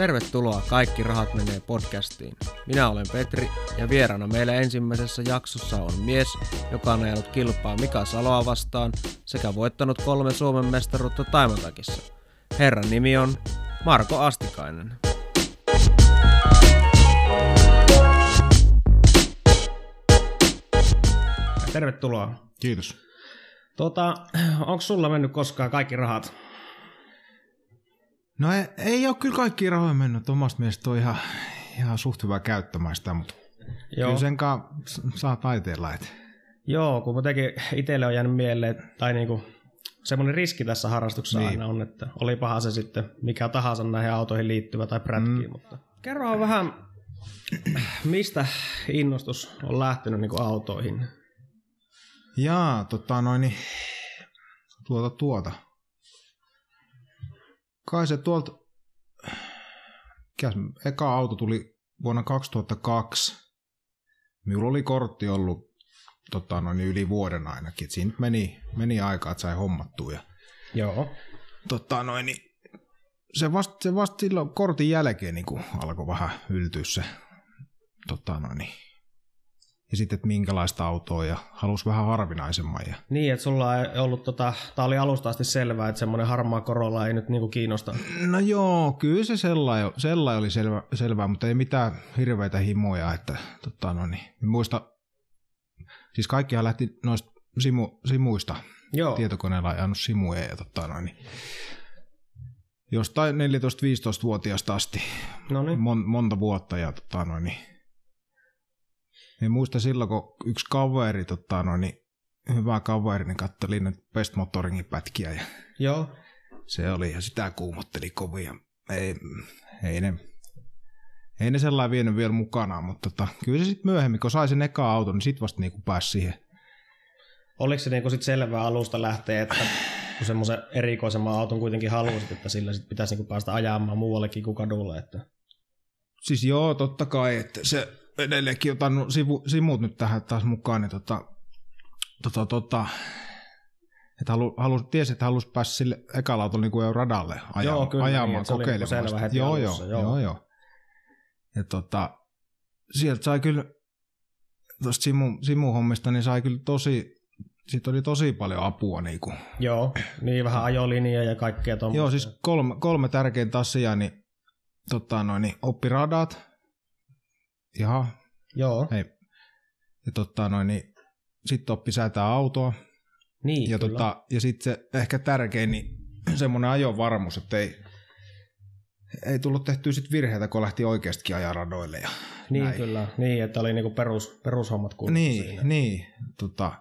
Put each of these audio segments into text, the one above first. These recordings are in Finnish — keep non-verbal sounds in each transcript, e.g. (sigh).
Tervetuloa Kaikki rahat menee podcastiin. Minä olen Petri ja vieraana meillä ensimmäisessä jaksossa on mies, joka on ajanut kilpaa Mika Saloa vastaan sekä voittanut kolme Suomen mestaruutta Taimatakissa. Herran nimi on Marko Astikainen. Tervetuloa. Kiitos. Tuota, onko sulla mennyt koskaan kaikki rahat? No ei, ei ole kyllä kaikki rahoja mennyt. Omasta mielestä on ihan, ihan suht hyvä käyttämään sitä, mutta Joo. kyllä sen kanssa saa taiteella. Et. Joo, kun muutenkin itselle on jäänyt mieleen, tai niinku, semmoinen riski tässä harrastuksessa niin. aina on, että olipahan se sitten mikä tahansa näihin autoihin liittyvä tai prätkiin. Mm. Mutta kerro vähän, mistä innostus on lähtenyt niinku autoihin? Jaa, tota noin, niin, tuota tuota. Kai se tuolta, eka auto tuli vuonna 2002. Minulla oli kortti ollut tota, noin yli vuoden ainakin. Et siinä meni, meni aikaa, että sai hommattua. Ja, Joo. Tota, noin, niin se vasta se vast silloin kortin jälkeen niin alkoi vähän yltyä se tota, noin, niin, ja sitten, että minkälaista autoa ja halusi vähän harvinaisemman. Ja... Niin, että sulla ei ollut, tota, tämä oli alusta asti selvää, että semmoinen harmaa korolla ei nyt niinku kiinnosta. No joo, kyllä se sellainen, sellainen oli selvä, selvää, mutta ei mitään hirveitä himoja, että tota, no niin, muista, siis kaikkihan lähti noista simu, simuista joo. tietokoneella ajanut simuja ja tota, no niin, jostain 14-15-vuotiaasta asti, Mon, monta vuotta ja tota, no niin, niin muista silloin, kun yksi kaveri, tota, no, niin, hyvä kaveri, niin katseli nyt Best Motoringin pätkiä. Ja Joo. Se oli, ja sitä kuumotteli kovin. Ja ei, ei ne, ei ne sellainen vienyt vielä mukana, mutta tota, kyllä se sitten myöhemmin, kun sai sen eka auton, niin sitten vasta niinku pääsi siihen. Oliko se niinku sit selvää alusta lähteä, että kun semmoisen erikoisemman auton kuitenkin halusit, että sillä sit pitäisi niinku päästä ajamaan muuallekin kuin kadulle? Että... Siis joo, totta kai, että se edelleenkin otan sivu, simut nyt tähän taas mukaan, niin tota, tota, tota, että halu, halu, tiesi, että halusi päästä sille ekalla autolla niin kuin radalle ajamaan, joo, kyllä, ajamaan niin, kokeilemaan. Selvä heti joo, alussa, joo, joo, joo. Ja tota, sieltä sai kyllä, tuosta simu, simuhommista, niin sai kyllä tosi, siitä oli tosi paljon apua. Niin kuin. Joo, niin vähän ajolinja ja kaikkea tuommoista. Joo, siis kolme, kolme tärkeintä asiaa, niin, tota, noin, niin oppiradat, Jaha. Joo. Hei. Ja totta noin, niin sitten oppi säätää autoa. Niin, ja, kyllä. tota, ja sitten se ehkä tärkein, niin (clears throat) semmoinen ajovarmuus, että ei, ei tullut tehtyä sit virheitä, kun lähti oikeastikin ajaa radoille. Ja niin näin. kyllä, niin, että oli niinku perus, perushommat kunnossa Niin, siinä. niin tota,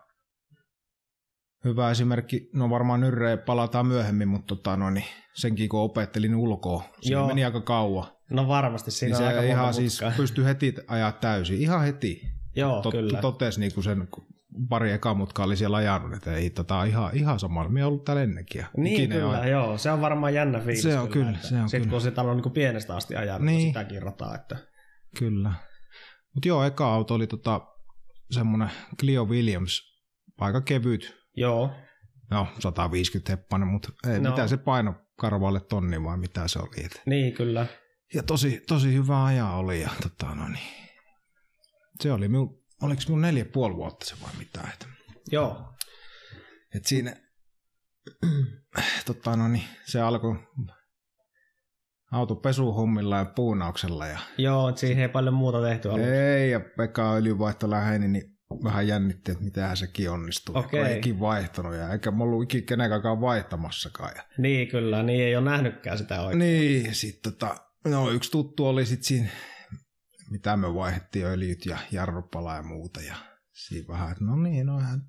hyvä esimerkki, no varmaan nyrreen palataan myöhemmin, mutta tota, no, niin senkin kun opettelin ulkoa, se meni aika kauan. No varmasti siinä niin on se aika ihan siis pystyi heti ajaa täysin, ihan heti. Joo, Tot, kyllä. Totesi niin kuin sen pari eka mutka oli siellä ajanut, että ei tota, ihan, ihan samalla. Me ollut täällä ennenkin. Niin Ikinä kyllä, jo. joo. Se on varmaan jännä fiilis. Se on kyllä. kyllä se on Sitten kyllä. kun sitä on niin pienestä asti ajanut, niin. sitäkin rataa. Että... Kyllä. Mutta joo, eka auto oli tota, semmoinen Clio Williams, aika kevyt. Joo. No, 150 heppanen, mutta ei, no. mitä se paino karvalle tonni vai mitä se oli. Et. Niin, kyllä. Ja tosi, tosi hyvä ajaa oli. Ja, tota, no niin. Se oli minun, oliko minun neljä puoli vuotta se vai mitä. Et. Joo. Et siinä, (clears throat) tota, no niin, se alkoi autopesuhommilla ja puunauksella. Ja... Joo, siihen ei paljon muuta tehty aluksi. Ei, ja Pekka öljyvaihto läheni, niin vähän jännitti, että mitähän sekin onnistuu. Okay. Ei ikin vaihtanut ja eikä mulla ollut ikin kenenkään vaihtamassakaan. Ja... Niin kyllä, niin ei ole nähnytkään sitä oikein. Niin, sitten tota, no yksi tuttu oli sitten siinä, mitä me vaihdettiin öljyt ja jarrupala ja muuta. Ja siinä vähän, että no niin, no ihan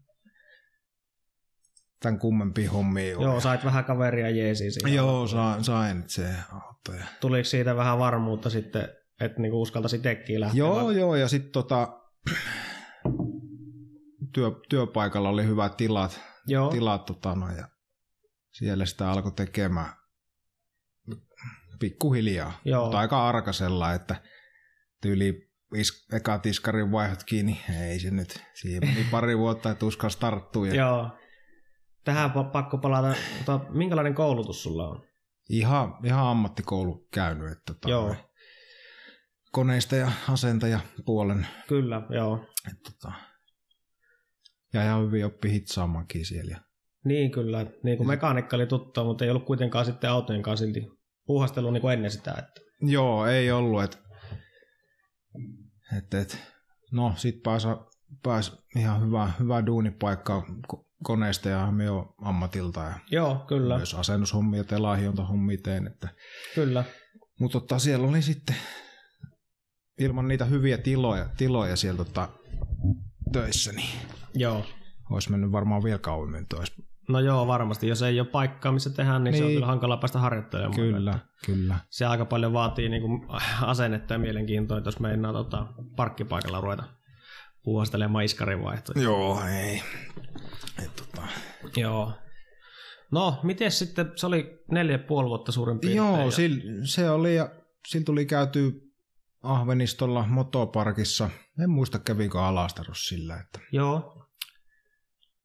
tämän kummempia hommia Joo, ja... sait vähän kaveria jeesiin siinä. Joo, sain, sain se auto. Ja... Tuliko siitä vähän varmuutta sitten, että niinku uskaltaisi tekkiä lähteä? Joo, vai? joo, ja sitten tota, työ, työpaikalla oli hyvät tilat, Joo. tilat tota, no, ja siellä sitä alkoi tekemään pikkuhiljaa, Joo. mutta aika arkasella, että tyyli is, eka tiskarin vaihot kiinni, ei se nyt, siihen meni pari vuotta, että uskalsi tarttua. Ja... Joo. Tähän pakko palata, mutta minkälainen koulutus sulla on? ihan, ihan ammattikoulu käynyt, että tota, Joo. koneista ja asentaja puolen. Kyllä, joo. Että, tota, ja ihan hyvin oppi hitsaamaankin siellä. Niin kyllä, niin kuin mekaanikka oli tuttua, mutta ei ollut kuitenkaan sitten autojen kanssa silti puuhastelu niin kuin ennen sitä. Että. Joo, ei ollut. Et, et, et, no, sit pääs, pääs ihan hyvä, hyvä duunipaikka ko- koneista ja me on ammatilta. Ja Joo, kyllä, myös asennushommia ja lahjontahommia teen. Että. kyllä. Mutta tota, siellä oli sitten ilman niitä hyviä tiloja, tiloja siellä tota, töissä, niin Joo. olisi mennyt varmaan vielä kauemmin tois. No joo, varmasti. Jos ei ole paikkaa, missä tehdään, niin, niin. se on Niin. kyllä hankala päästä harjoittelemaan. Kyllä, kyllä. Se aika paljon vaatii niin kuin, asennetta ja mielenkiintoa, että jos meinaa tota, parkkipaikalla ruveta puuhastelemaan iskarin vaihtoja. Joo, ei. Et, tota. Joo. No, miten sitten, se oli neljä puoli vuotta suurin piirtein. Joo, ja- sil, se oli ja sillä tuli käyty Ahvenistolla motoparkissa. En muista kävikö Alastarus sillä, että Joo,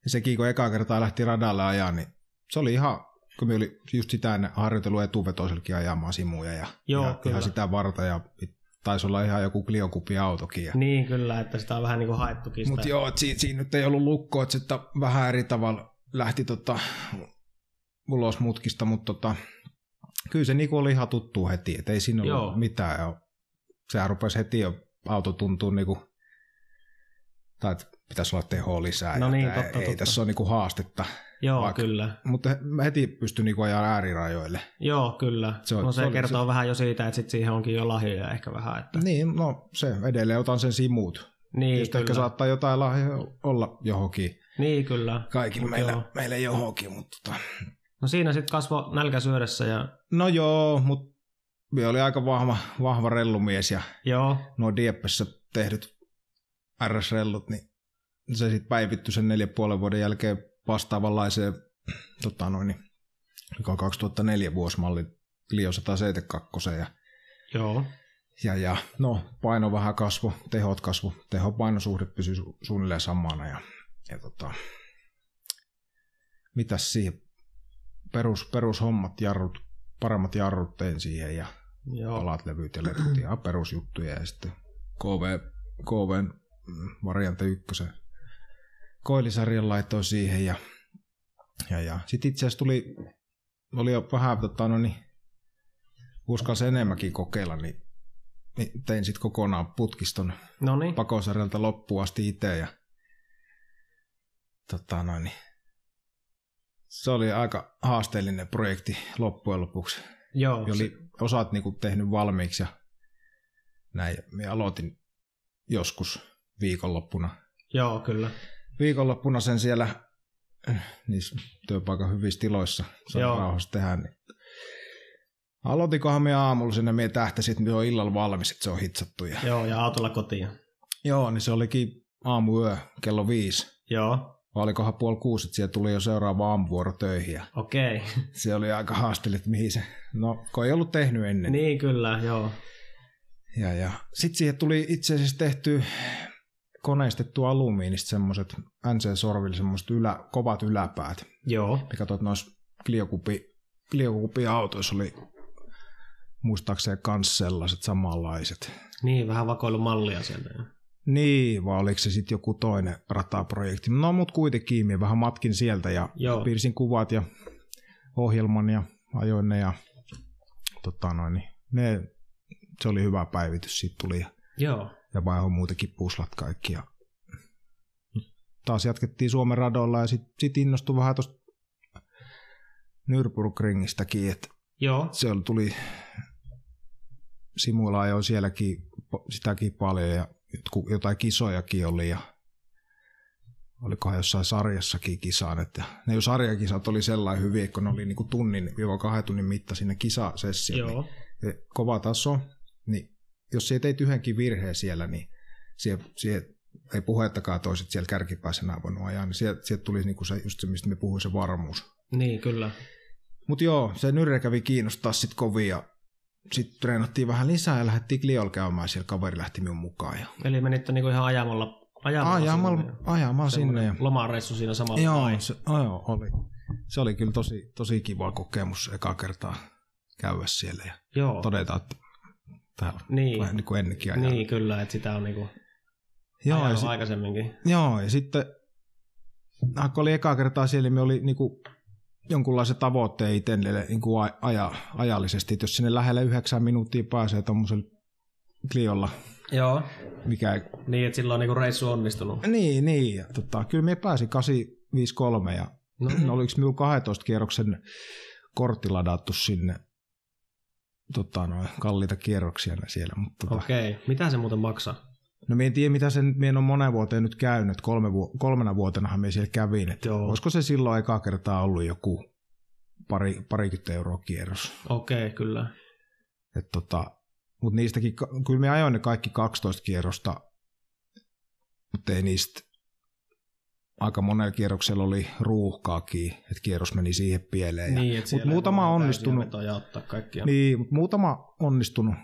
ja sekin kun eka kertaa lähti radalle ajaa, niin se oli ihan, kun me oli just sitä ennen harjoitellut etuvetoiselkin ajamaan simuja ja, Joo, ja kyllä. ihan sitä varta ja taisi olla ihan joku kliokupi autokin. Ja. niin kyllä, että sitä on vähän niin kuin haettukin sitä. Mutta joo, et siinä, siinä nyt ei ollut lukkoa, että se että vähän eri tavalla lähti tota, ulos mutkista, mutta tota, kyllä se niinku oli ihan tuttu heti, että ei siinä ollut Joo. mitään. Ja sehän rupesi heti jo auto tuntuu niinku, tai että pitäisi olla tehoa lisää. No niin, totta, ei totta. tässä ole niinku haastetta, Joo, vaikka- kyllä. mutta heti pystyi niinku ajaa äärirajoille. Joo, kyllä. Se on- no se, se kertoo se... vähän jo siitä, että sit siihen onkin jo lahjoja ehkä vähän. Että... Niin, no se edelleen otan sen simut. Niin, Just kyllä. ehkä saattaa jotain lahjoja olla johonkin. Niin, kyllä. Kaikilla meillä, joo. meillä johonkin, mutta tota, No siinä sitten kasvo nälkä syödessä ja No joo, mutta minä oli aika vahva, vahva rellumies ja joo, nuo Dieppessä tehdyt RS-rellut, niin se sitten päivittyi sen neljän puolen vuoden jälkeen vastaavanlaiseen, (clears throat) tota noin, niin, joka on 2004 vuosimalli Clio 172 ja, joo, ja, ja no, paino vähän kasvo, tehot kasvu, teho-painosuhde pysyi su- suunnilleen samana ja, ja tota, mitäs siihen, perus, perushommat, jarrut, paremmat jarrut tein siihen ja joo. alat, levyt ja levyt, ihan perusjuttuja ja sitten KV, KVn mm, variante ykkösen koilisarjan laitoin siihen ja, ja, ja. sitten itse asiassa tuli, oli jo vähän tota, no niin, uskalsi enemmänkin kokeilla, niin, niin tein sitten kokonaan putkiston No niin, pakosarjalta loppuun asti itse ja tota noin, niin, se oli aika haasteellinen projekti loppujen lopuksi. joo. Oli osat niinku tehnyt valmiiksi ja näin. Minä aloitin joskus viikonloppuna. Joo, kyllä. Viikonloppuna sen siellä äh, niissä työpaikan hyvissä tiloissa saa Joo. rauhassa tehdä. Niin. Aloitikohan me aamulla sinne, minä tähtäsin, että me on illalla valmis, että se on hitsattu. Ja... Joo, ja autolla kotiin. Joo, niin se olikin aamuyö kello viisi. Joo, Vai olikohan puoli kuusi, että siellä tuli jo seuraava aamuvuoro töihin. Okei. (laughs) se oli aika haasteellinen, että mihin se... No, kun ei ollut tehnyt ennen. niin kyllä, joo. Ja, ja. Sitten siihen tuli itse asiassa tehty koneistettu alumiinista semmoiset NC-sorville semmoiset ylä, kovat yläpäät. Joo, Mikä tuot noissa Clio-kupi autoissa oli muistaakseni kans sellaiset samanlaiset. niin vähän vakoilumallia sieltä. Niin, vai oliko se sitten joku toinen rataprojekti? No, mut kuitenkin minä vähän matkin sieltä ja Joo. piirsin kuvat ja ohjelman ja ajoin ne ja tota noin, niin ne, se oli hyvä päivitys, siitä tuli Joo, ja vaihoin muutenkin puslat kaikki. Ja taas jatkettiin Suomen radolla ja sitten sit innostui vähän tuosta Nürburgringistäkin, että joo, se tuli Simuilla ajoin sielläkin sitäkin paljon ja jotain kisojakin oli ja olikohan jossain sarjassakin kisaan, että ne jo sarjakisat oli sellainen hyviä, kun ne oli niinku tunnin, jopa kahden tunnin mittaisia ne kisasessiot, niin joo, se kova taso, niin jos sinä teit yhdenkin virheen siellä, niin siihen, siihen ei puhettakaan toiset siellä kärkipäässä enää voinut ajaa, niin sieltä, sieltä tuli niinku se, just se, mistä me puhuin, se varmuus. niin kyllä. Mutta joo, se Nyrre kävi kiinnostaa sitten kovin ja sitten treenattiin vähän lisää ja lähdettiin Cliolla käymään, siellä kaveri lähti minun mukaan. Ja Eli menitte niinku ihan ajamalla, ajamalla, ajamalla, sinne. ajamalla sinne. Ja, Lomareissu siinä samalla. joo, vai? se, joo, oli. Se oli kyllä tosi, tosi kiva kokemus eka kertaa käydä siellä ja Joo. todeta, että on Niin. vähän niin kuin ennenkin ajan. Niin, kyllä, että sitä on niinku Joo, ja ajanut sit, aikaisemminkin. joo, ja sitten ah, kun oli ekaa kertaa siellä, niin me oli niin kuin jonkunlaisen tavoitteen itselle niin kuin aja, ajallisesti, että jos sinne lähelle yhdeksän minuuttia pääsee tuommoisella Cliolla, Joo. mikä Niin, että silloin on niinku reissu onnistunut. Niin, niin. Ja, tota, kyllä me pääsin 853 ja No, no. (clears throat) oliko minulla 12 kierroksen kortti ladattu sinne tota, noin, kalliita kierroksia siellä. Mutta, tota, Okei. Okay. Mitä se muuten maksaa? no minä en tiedä, mitä sen, minä en ole moneen vuoteen nyt käynyt. Kolme, vu- kolmena vuotenahan minä siellä kävin. Että Joo. olisiko se silloin ekaa kertaa ollut joku pari, parikymmentä euroa kierros. Okei, okay, kyllä. Et tota, mutta niistäkin, kyllä me ajoin ne kaikki 12 kierrosta, mutta ei niistä, aika monella kierroksella oli ruuhkaakin, että kierros meni siihen pieleen. Ja, Niin, siellä ei muutama onnistunut. niin, mut muutama onnistunut,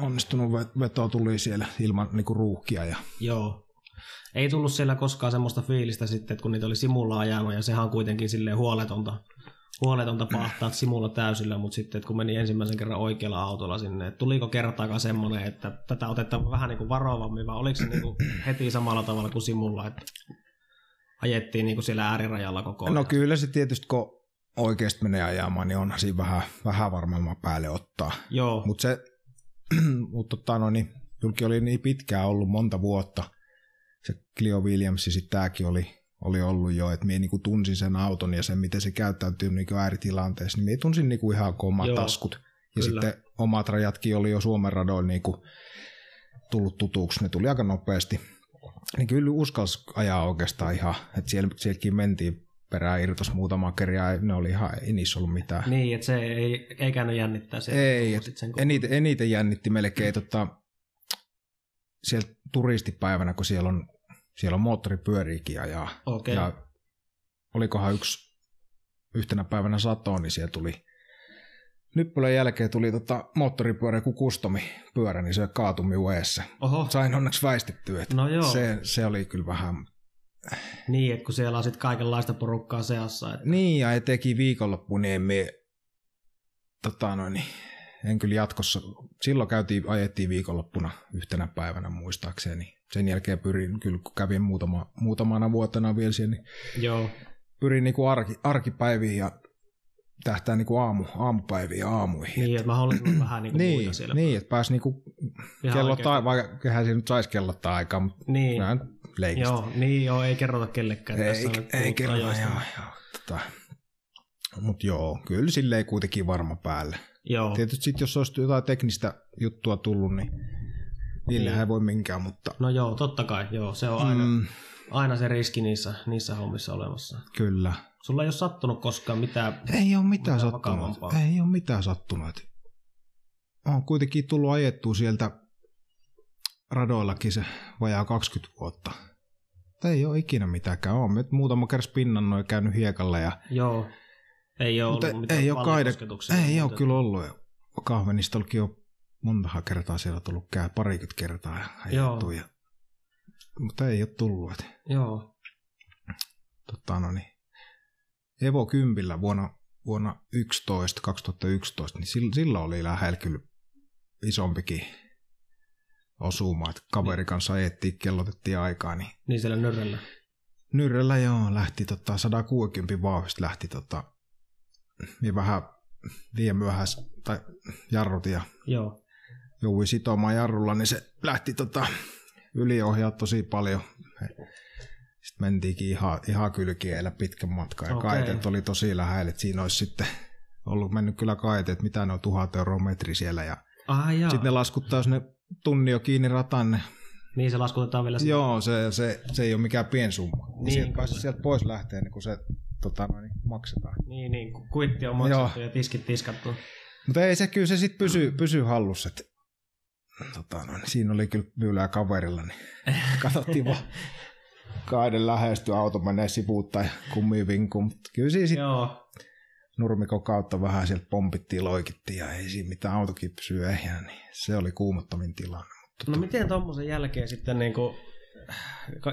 onnistunut ve- veto tuli siellä ilman niinku ruuhkia. Ja, Joo. Ei tullut siellä koskaan semmoista fiilistä sitten, että kun niitä oli simulla ajanut, ja sehän on kuitenkin silleen huoletonta, huoletonta pahtaa simulla täysillä, mutta sitten että kun meni ensimmäisen kerran oikealla autolla sinne, että tuliko kertaakaan semmoinen, että tätä otetaan vähän niin kuin varovammin, vai oliko se niin kuin heti samalla tavalla kuin simulla, että ajettiin niin kuin siellä äärirajalla koko ajan? no kyllä se tietysti, kun oikeasti menee ajamaan, niin on siinä vähän, vähän varmemman päälle ottaa. Joo, Mutta se, (clears throat) mut tota, no niin, Julki oli niin pitkään ollut monta vuotta. Se Clio Williams ja sitten tämäkin oli, oli ollut jo, että minä niinku tunsin sen auton ja sen, miten se käyttäytyy niinku ääritilanteessa, niin minä tunsin niinku ihan kuin omat Joo, taskut. Ja kyllä. sitten omat rajatkin oli jo Suomen radoilla niinku tullut tutuksi, ne tuli aika nopeasti. Niin kyllä uskalsi ajaa oikeastaan ihan, että siellä, sielläkin mentiin perään irtos muutama kerja, ja ne oli ihan, ei niissä ollut mitään. niin, että se ei, ei käynyt jännittää se. Ei, sit sen eniten, eniten jännitti melkein tota, sieltä turistipäivänä, kun siellä on, siellä on moottoripyöriikin ajaa. Okei. Ja olikohan yksi yhtenä päivänä sato, niin siellä tuli Nyppylän jälkeen tuli tota moottoripyörä kuin kustomi pyörä, niin se kaatui minun eessä. Oho, Sain onneksi väistettyä, että no joo. se, se oli kyllä vähän... Niin, että kun siellä on sitten kaikenlaista porukkaa seassa. Että... Niin, ja etenkin viikonloppu, niin mie, tota noin, niin en kyllä jatkossa, silloin käytiin, ajettiin viikonloppuna yhtenä päivänä muistaakseni. Sen jälkeen pyrin, kyllä kun kävin muutama, muutamana vuotena vielä siellä, niin Joo, pyrin niin kuin arki, arkipäiviin ja tähtää niin kuin aamu, aamupäiviin ja aamuihin. niin, että mahdollisimman vähän niin kuin niin, muita siellä. niin, että pääsi niinku Ihan kellottaa, vaikka kyllähän siinä nyt saisi kellottaa aikaa, mutta Niin, näin leikistä. joo, niin joo, ei kerrota kellekään. ei, tässä ei puhuttu kerran, joo, joo. Tota, mutta joo, kyllä silleen kuitenkin varma päälle. Joo, Tietysti sit, jos olisi jotain teknistä juttua tullut, niin niillehän Niin. ei voi minkään, mutta no joo, totta kai, joo, se on aina, mm, aina se riski niissä, niissä hommissa olemassa. kyllä. Sulla ei ole sattunut koskaan mitään, Ei ole mitään Mitään sattunut. vakavampaa. Ei ole mitään sattunut. On kuitenkin tullut ajettua sieltä radoillakin se vajaa 20 vuotta. Mutta ei ole ikinä mitäänkään. Olen nyt muutama kerran spinnannut ja käynyt hiekalla. Ja, joo, ei ole mutta ollut mitään ei ole, kaide, ei ole kyllä ollut. Ja Kahvenista monta kertaa siellä tullut käy, parikymmentä kertaa ajettu. Ja, mutta ei ole tullut. Et, Joo, tota, no niin. Evo 10 vuonna, vuonna 11, 2011, niin sillä, silloin oli lähellä kyllä isompikin osuma, että kaveri kanssa ajettiin, kellotettiin aikaa, niin niin siellä nyrrellä. Nyrrellä joo, lähti tota 160 vauhdista lähti tota, niin vähän liian myöhäis, tai jarrut ja Joo, joudui sitomaan jarrulla, niin se lähti tota, yliohjaa tosi paljon. Sitten mentiinkin ihan, ihan kylkiellä pitkän matkan ja Okei. kaiteet oli tosi lähellä, että siinä olisi sitten ollut mennyt kyllä kaiteet, mitä ne on tuhat euroa metri siellä ja ah joo, sitten ne laskuttaa, jos ne tunni jo kiinni rataan, ne niin se laskutetaan vielä. Joo, se, se, se ei ole mikään piensumma. Niin, Niin, sieltä pääsee sieltä pois lähtee, niin kun se tota, noin, maksetaan. Niin, niin, kuitti on maksettu ja tiskit tiskattu. Mutta ei se kyllä se sitten pysy, pysy hallussa. Et, tota, noin, siinä oli kyllä myylää kaverilla, niin (laughs) katsottiin vaan kaiden lähestyä, auto menee sivuutta ja kummiin vinkuun. Mutta kyllä siinä sitten Joo, nurmikon kautta vähän sieltä pompittiin, loikittiin ja ei siinä mitään autokin pysyy ehjää, niin se oli kuumottomin tilanne. No miten tuommoisen jälkeen sitten, niin kuin,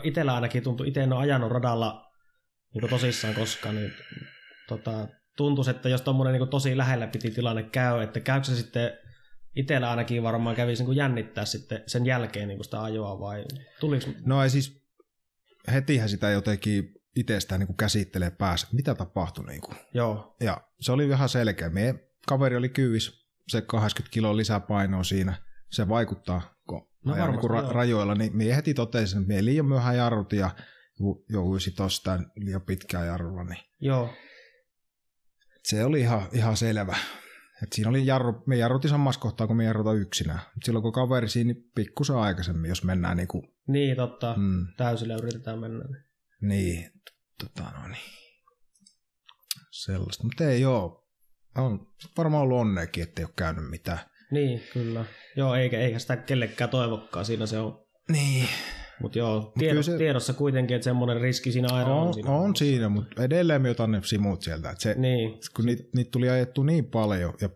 itsellä ainakin tuntui, itse en ole ajanut radalla niin tosissaan koskaan, niin tota, tuntuisi, että jos tuommoinen niin tosi lähellä piti tilanne käy, että käykö se sitten itsellä ainakin varmaan kävisi niin jännittää sitten sen jälkeen niin sitä ajoa vai tuliko? No ei siis, hetihän sitä jotenkin itsestään niin käsittelee päässä, mitä tapahtui. Niin kuin. Joo. Ja se oli ihan selkeä. Meidän kaveri oli kyvis, se 80 kiloa lisäpainoa siinä, se vaikuttaa, kun no varmasti, niin ra- rajoilla, niin me heti totesin, että me liian myöhään jarrut ja jouduisi tuosta liian pitkään jarrulla. Niin Joo. Se oli ihan, ihan selvä. Et siinä oli jarru, me jarrutin samassa kohtaa, kun me jarruta yksinään. Silloin kun kaveri siinä, niin pikkusen aikaisemmin, jos mennään niin kuin... Niin, totta. Mm. Täysillä yritetään mennä. Niin, tota no niin. Sellaista. Mutta ei oo. On varmaan ollut onneekin, ettei ole käynyt mitään. Niin, kyllä. Joo, eikä, eikä sitä kellekään toivokkaan. Siinä se on. Niin. Mutta joo, tiedossa, se, tiedossa kuitenkin, että semmoinen riski siinä aina on. On siinä, on siinä mutta edelleen me otan ne simut sieltä. Että se, niin. Kun niitä, niitä tuli ajettu niin paljon ja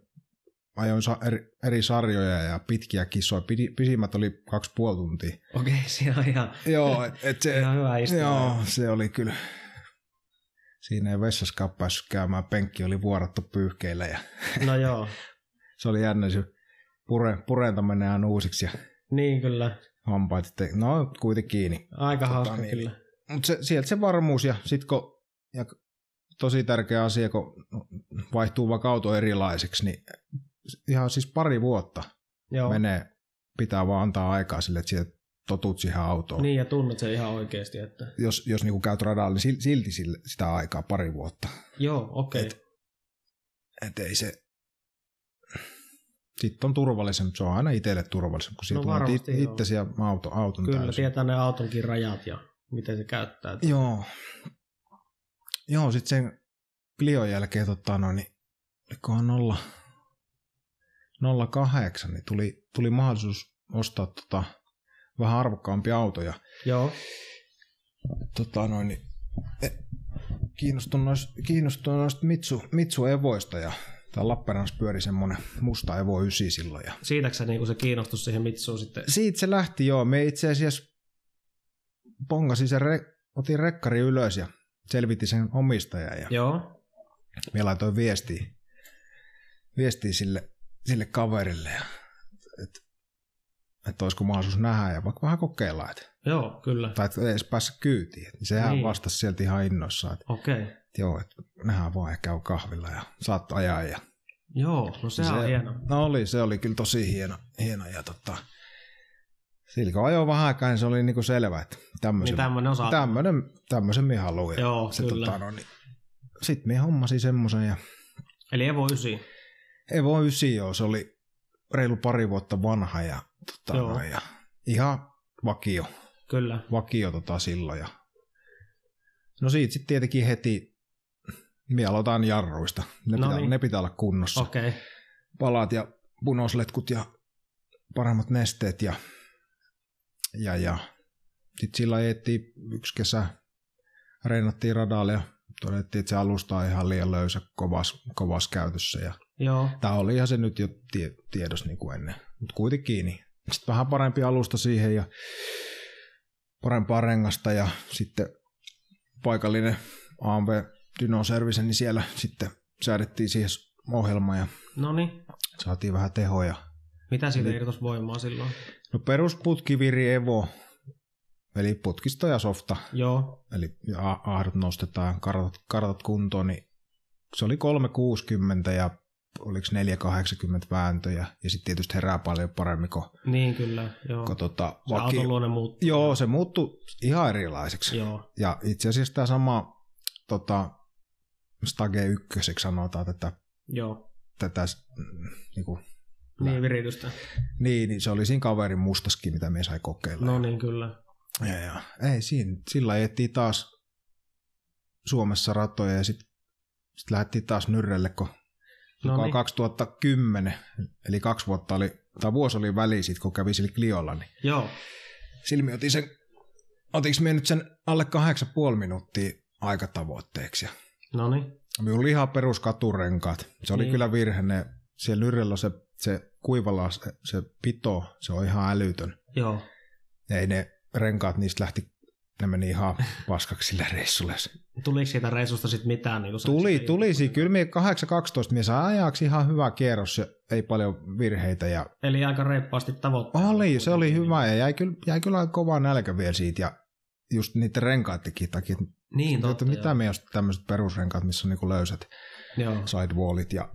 ajoin eri, eri sarjoja ja pitkiä kissoja. Pisimmät oli kaksi puoli tuntia. Okei, okay, (laughs) siinä on ihan, joo, et, et se, ihan hyvä istua. Joo, se oli kyllä. Siinä ei vessaskaan päässyt käymään. Penkki oli vuorattu pyyhkeillä. Ja no joo. (laughs) se oli jännä se pure, purentaminen ihan uusiksi. Ja niin kyllä. Hampaat, että no kuitenkin kiinni. Aika tota, hauska niin. kyllä. Mutta se, sieltä se varmuus ja sitten kun ja tosi tärkeä asia, kun vaihtuu vaikka auto erilaiseksi, niin ihan siis pari vuotta Joo. menee, pitää vaan antaa aikaa sille, että sieltä totut siihen autoon. Niin, ja tunnet se ihan oikeasti. Että... Jos, jos niinku käyt radalla, niin silti sille, sitä aikaa pari vuotta. Joo, okei. Okay. Et, et ei se... Sitten on turvallisempi, se on aina itselle turvallisempi, kun siitä no, it, itse ja auto, auton Kyllä, täysin. tietää ne autonkin rajat ja miten se käyttää. Joo. Joo, sitten sen Clion jälkeen, tota, no, niin, olikohan olla 08, niin tuli, tuli mahdollisuus ostaa tota, vähän arvokkaampia autoja. Joo. Tota, noin, niin, e, kiinnostun noista, kiinnostun noista Mitsu, Mitsu Evoista ja täällä Lappeenrannassa pyöri semmoinen musta Evo 9 silloin. Ja... Siitäkö se, niin se kiinnostus siihen Mitsuun sitten? Siitä se lähti joo. Me itse asiassa pongasin sen, re, otin rekkari ylös ja selvitin sen omistajan. Ja joo. Me laitoin viestiä, viestiä sille sille kaverille, ja, että, että olisiko mahdollisuus nähdä ja vaikka vähän kokeilla. Että, joo, kyllä. Tai että edes päässä kyytiin. Niin sehän niin. vastasi sieltä ihan innoissaan. Okei. Okay. Joo, että nähdään vaan ja käy kahvilla ja saat ajaa. Ja, joo, no sehän se, on hieno. No oli, se oli kyllä tosi hieno. hieno ja tota, sillä kun ajoi vähän aikaa, niin se oli niinku selvä, että tämmöisen, niin tämmöinen osaa. Tämmöinen, tämmöisen minä haluan. Joo, se, kyllä. Tota, no, niin, sitten minä hommasin semmoisen. Ja... Eli Evo 9. Evo 9, joo, se oli reilu pari vuotta vanha ja, tota, joo. ja ihan vakio. Kyllä. Vakio tota silloin. Ja... No siitä sitten tietenkin heti me aloitan jarruista. Ne, no pitää, niin. ne pitää olla kunnossa. Okay. Palat ja punosletkut ja paremmat nesteet ja, ja, ja. sitten sillä ajettiin yksi kesä, reenattiin radalle ja todettiin, että se alusta on ihan liian löysä kovas, kovas käytössä. Ja Joo. Tämä oli ihan se nyt jo tie, tiedos niin kuin ennen, mutta kuitenkin. Niin. Sitten vähän parempi alusta siihen ja parempaa rengasta ja sitten paikallinen AMV Dyno Service, niin siellä sitten säädettiin siihen ohjelma ja Noniin. saatiin vähän tehoja. Mitä siitä Eli, irtos voimaa silloin? No perusputkiviri Evo, eli putkisto ja softa. Joo. Eli ahdot nostetaan, kartat, kartat kuntoon, niin se oli 360 ja oliko 480 vääntöjä, ja sitten tietysti herää paljon paremmin kuin... Niin kyllä, joo. Kun, tota, se vaki... auton muuttuu. Joo, se muuttui ihan erilaiseksi. Joo. Ja itse asiassa tämä sama tota, Stage 1 sanotaan tätä, joo. tätä niin, kuin, niin viritystä. Niin, niin, se oli siinä kaverin mustaskin, mitä me sai kokeilla. No niin, kyllä. Ja, ja. Ei, siinä, sillä ajettiin taas Suomessa ratoja ja sitten sit lähdettiin taas nyrrelle, kun no niin. 2010, eli kaksi vuotta oli, tai vuosi oli väli sit, kun kävi sillä Cliolla, niin Joo. silmi otin sen, otinko me nyt sen alle 8,5 minuuttia aikatavoitteeksi. No niin. Minulla oli ihan peruskaturenkaat. Se oli niin. kyllä virhe, ne, siellä Nyrellä se, se kuivalla se, se pito, se on ihan älytön. Joo. Ei ne renkaat, niistä lähti ne meni ihan (laughs) paskaksi sillä reissulle. Tuliko siitä reissusta sitten mitään? Niin tuli, tuli. Siinä, kyllä me 8-12 mies ajaksi ihan hyvä kierros ei paljon virheitä. Ja... Eli aika reippaasti tavoitteena. Oli, se oli hyvä ja jäi kyllä, jäi kyllä kova nälkä vielä siitä ja just niiden renkaattikin takia. Niin, totta, että mitä me tämmöiset perusrenkaat, missä on niinku löysät joo. sidewallit ja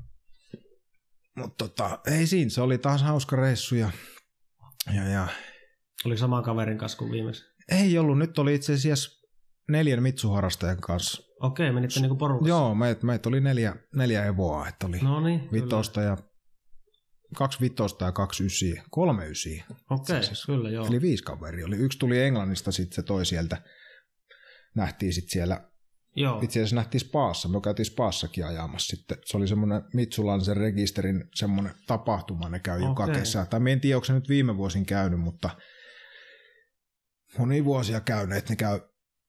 mutta tota, ei siinä, se oli taas hauska reissu ja, ja, ja oli saman kaverin kanssa kuin viimeksi? Ei ollut, nyt oli itse asiassa neljän Mitsu-harrastajan kanssa. Okei, menitte niinku porukassa? Joo, meitä meit oli neljä, neljä Evoa, että oli no niin, vitosta ja kaksi vitosta ja kaksi ysiä, kolme ysiä. Okei, siis, kyllä joo. Eli viisi kaveri oli. Yksi tuli Englannista, sitten se toi sieltä. Nähtiin sitten siellä Joo. Itse asiassa nähtiin Spaassa, me käytiin Spaassakin ajamassa sitten. Se oli semmoinen Mitsulansen rekisterin semmoinen tapahtuma, ne käy okay. joka kesä. Tai en tiedä, onko se nyt viime vuosin käynyt, mutta moni vuosia käyneet, ne käy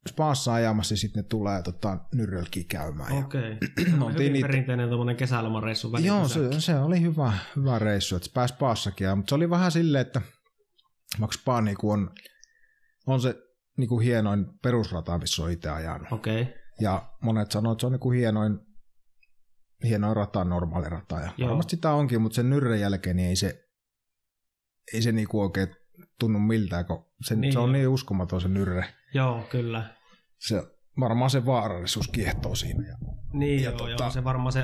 Spaassa ajamassa ja sitten ne tulee tota, Nyrölkiin käymään. Okei. (clears throat) Okay. Hyvin niitä... perinteinen tuommoinen kesälomareissu. Joo, se, se, oli hyvä, hyvä reissu, että se pääsi Spaassakin. Mutta se oli vähän silleen, että vaikka Spa niin on, on se niin kuin hienoin perusrata, missä on itse ajanut. Okei. Okay. Ja monet sanoo, että se on niin kuin hienoin, hienoin rata, normaali rata. Ja varmasti sitä onkin, mutta sen nyrren jälkeen niin ei se, ei se niin kuin oikein tunnu miltään, kun se, niin. se on niin uskomaton se nyrre. Joo, kyllä. Se, varmaan se vaarallisuus kiehtoo siinä. Ja, niin, ja joo, tota, joo, se varmaan se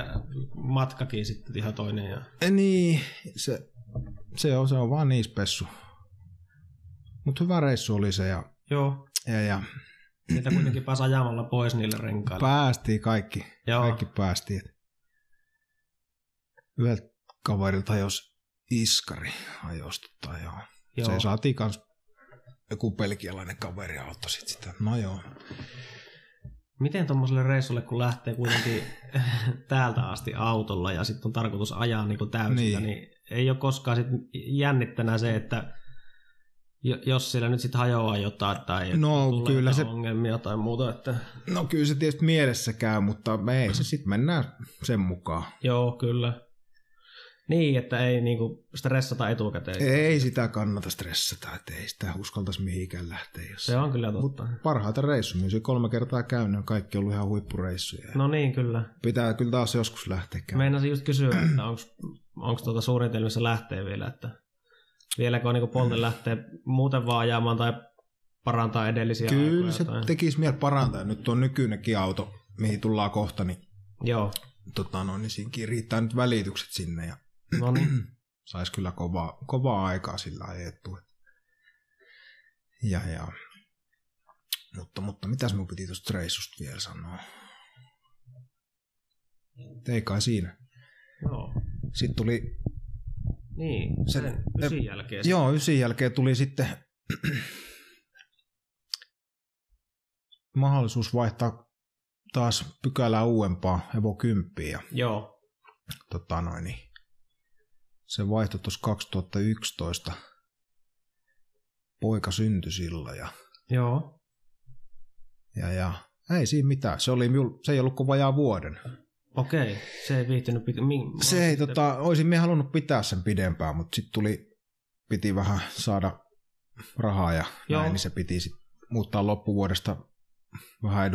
matkakin sitten ihan toinen. Ja... E, niin, se, se, on, se on vaan niin spessu. Mutta hyvä reissu oli se. Ja, joo. Ja, ja, Niitä kuitenkin pääsi ajamalla pois niille renkaille. Päästiin kaikki. Joo. Kaikki päästiin. Yhdeltä kaverilta jos iskari ajosta tai joo. Joo. Se saatiin kans joku pelkialainen kaveri auttoi sit sitä. No joo. Miten tuommoiselle reissulle, kun lähtee kuitenkin (laughs) täältä asti autolla ja sitten on tarkoitus ajaa niin kuin täysillä, niin. niin ei ole koskaan sit jännittänä se, että jos siellä nyt sitten hajoaa jotain tai no, tulee kyllä se, ongelmia tai muuta. Että... No kyllä se tietysti mielessä käy, mutta me ei se sitten mennään sen mukaan. Joo, kyllä. Niin, että ei niinku stressata etukäteen. Ei sitä kannata stressata, että ei sitä uskaltaisi mihinkään lähteä. Jos... Se on kyllä totta. Mut parhaita reissuja, se kolme kertaa käynyt, kaikki on ollut ihan huippureissuja. No niin, kyllä. Pitää kyllä taas joskus lähteä käymään. Meinasin just kysyä, että onko tuota suunnitelmissa lähteä vielä, että vieläkö on niinku polten lähteä muuten vaan ajamaan tai parantaa edellisiä Kyllä se tai... tekisi mieli parantaa. Nyt on nykyinenkin auto, mihin tullaan kohta, niin, Joo. Tota, no, niin siinkin riittää nyt välitykset sinne ja No niin. Saisi kyllä kovaa, kovaa aikaa sillä ajettu. Ja, ja. Mutta, mutta mitäs mun piti tuosta reissusta vielä sanoa? Ei kai siinä. Joo. Sitten tuli... Niin, sen, sen ysin jälkeen. Joo, ysin jälkeen tuli sitten (clears throat) mahdollisuus vaihtaa taas pykälää uudempaa Evo 10. Ja, Joo. Tota noin, niin se vaihtoi tuossa 2011. Poika syntyi silloin ja, Joo. ja, ja ei siinä mitään. Se, oli, se ei ollut kuin vajaa vuoden. Okei, se ei viihtynyt pitä- Min- Se ei, sitten... tota, olisin me halunnut pitää sen pidempään, mutta sitten tuli, piti vähän saada rahaa ja Joo. näin, niin se piti sit muuttaa loppuvuodesta vähän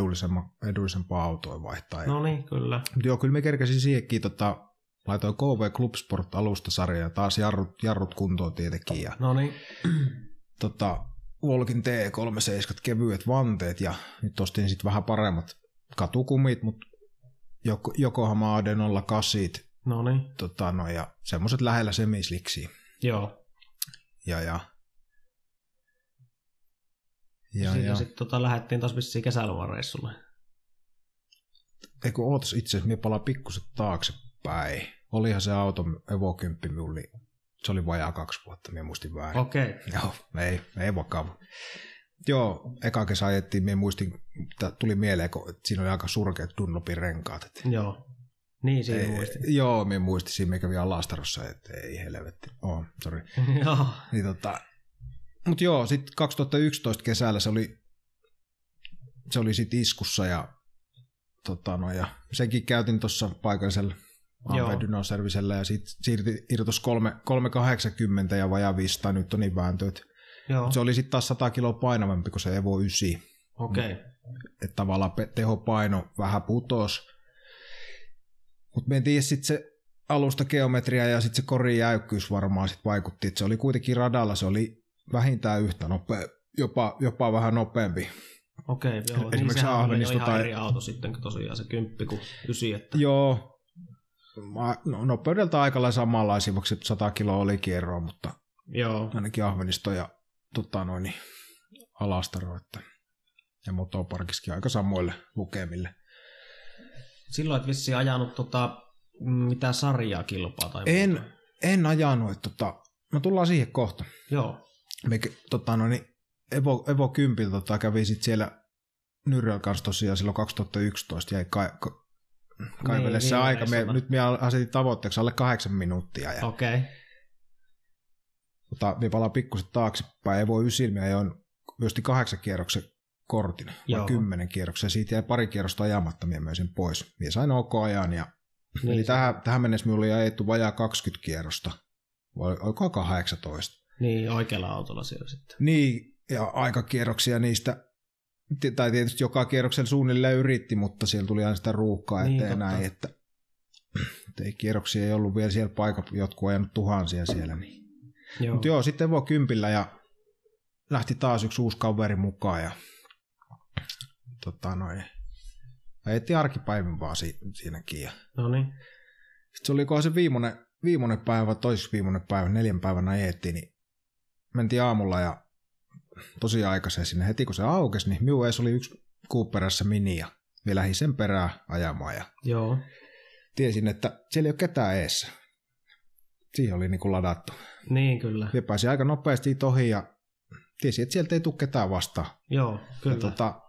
edullisempaa autoa vaihtaa. No niin, kyllä. Joo, kyllä me kerkesin siihenkin tota, Laitoin KV Club Sport alustasarja ja taas jarrut, jarrut kuntoon tietenkin. Ja, no niin. (clears throat) tota, Volkin T37 kevyet vanteet ja nyt ostin sitten vähän paremmat katukumit, mutta Yokohama AD08. No niin. Tota, no, ja semmoiset lähellä semisliksiä. Joo. Ja, ja ja, ja. sitten tota, lähdettiin taas vissiin kesälomareissulle. Eikö ootas itse asiassa, minä palaan pikkuset taakse päin. Olihan se auto Evo 10 mulli, se oli vajaa kaksi vuotta, minä muistin väärin. Okei. Okay. Joo, ei, ei vakava. Joo, eka kesä ajettiin, minä muistin, tuli mieleen, kun siinä oli aika surkeat Dunlopin renkaat. Että joo, niin siinä muistin. Joo, minä muistin, siinä kävi Alastarossa, että ei helvetti. Oh, sorry. (laughs) joo. Niin, tota, mutta joo, sitten 2011 kesällä se oli, se oli sitten iskussa ja, tota, no, ja senkin käytin tuossa paikallisella AV-dynoservisellä ja sitten siirti irtos 3, 380 ja vajaa 500 nyt on niin vääntöt. Se oli sitten taas 100 kiloa painavampi kuin se Evo 9. Okei. Okay. Että tavallaan tehopaino vähän putos. Mutta me en tiedä sitten se alusta geometria ja sitten se korin jäykkyys varmaan sit vaikutti. Et se oli kuitenkin radalla, se oli vähintään yhtä nopea, jopa, jopa vähän nopeampi. Okei, joo. Niin Esimerkiksi niin Ahvenista tai... eri auto sitten tosiaan se kymppi kuin ysi. Että... Joo. No, nopeudelta aika lailla samanlaisia, vaikka 100 kiloa oli kierroa, mutta joo. ainakin Ahvenisto ja tota noin, Alastaro, että, ja Motoparkiskin aika samoille lukemille. Silloin et vissiin ajanut tota, mitä sarjaa kilpaa tai En, muuta. en ajanut, että tota, no tullaan siihen kohta. Joo. Me, tota, no niin, Evo, Evo 10 tota, kävi sitten siellä Nyrjäl kanssa tosiaan silloin 2011 jäi ka, ka, kaivelle niin, se niin, aika. Me, nyt me asetin tavoitteeksi alle kahdeksan minuuttia. Ja, Okei. Okay. Mutta me palaan pikkusen taaksepäin. Evo 9 me ajoin myös kahdeksan kierroksen kortin, Joo. vai kymmenen kierroksen. Siitä jäi pari kierrosta ajamatta, minä möin sen pois. Minä sain OK ajan. Ja, niin. Eli tähän, tähän mennessä minulla oli ajettu vajaa 20 kierrosta. Vai oliko 18? Niin, oikealla autolla siellä sitten. Niin, ja aikakierroksia niistä, tai tietysti joka kierroksen suunnilleen yritti, mutta siellä tuli aina sitä ruuhkaa niin, eteen näin, että, että (clears throat) ei kierroksia ei ollut vielä siellä paikka, jotkut ajanut tuhansia siellä. Niin. Joo. Mutta joo, sitten voi kympillä ja lähti taas yksi uusi kaveri mukaan ja tota noin, ajettiin arkipäivän vaan si- siinäkin. Ja... No niin. Sitten se oli se viimeinen, viimeinen päivä, toisiksi viimeinen päivä, neljän päivän ajettiin, niin mentiin aamulla ja tosi aikaisen sinne. Heti kun se aukesi, niin minun edes oli yksi Cooperassa mini ja vielä lähdin sen perään ajamaan. Ja Joo. Tiesin, että siellä ei ole ketään eessä. Siihen oli niin kuin ladattu. Niin, kyllä. Ja pääsin aika nopeasti ohi ja tiesin, että sieltä ei tule ketään vastaan. Joo, kyllä. Ja tota,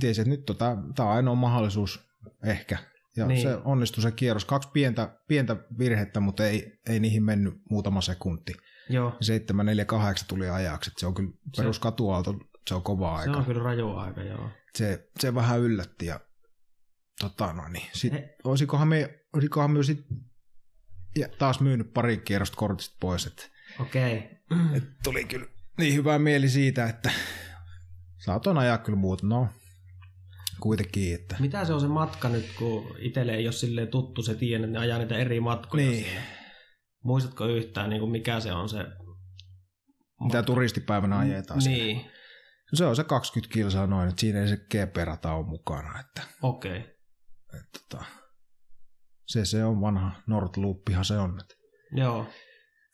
tiesin, että nyt tota, tämä on ainoa mahdollisuus ehkä. Ja niin. se onnistui se kierros. Kaksi pientä, pientä virhettä, mutta ei, ei niihin mennyt muutama sekunti. Joo. 748 tuli ajaksi. Se on kyllä peruskatuaalto, se on kova aika. Se on kyllä raju aika, joo. Se, se vähän yllätti ja tota no niin. Sit, olisikohan me, olisikohan me sit, ja taas myynyt pari kierrosta kortista pois. Et, Okei. Okay. Et tuli kyllä niin hyvä mieli siitä, että saatoin ajaa kyllä muut. No, kuitenkin. Että... Mitä se on se matka nyt, kun itselle ei ole silleen tuttu se tie, niin ajaa niitä eri matkoja niin. Siinä. Muistatko yhtään, niin kuin mikä se on se... Mitä turistipäivänä ajetaan Niin. Siellä? No se on se 20 kilsaa noin, että siinä ei se GP-rata ole mukana. Että, Okei. Okay. Että, tota, se, se on vanha Nordloopihan se on. Että. Joo.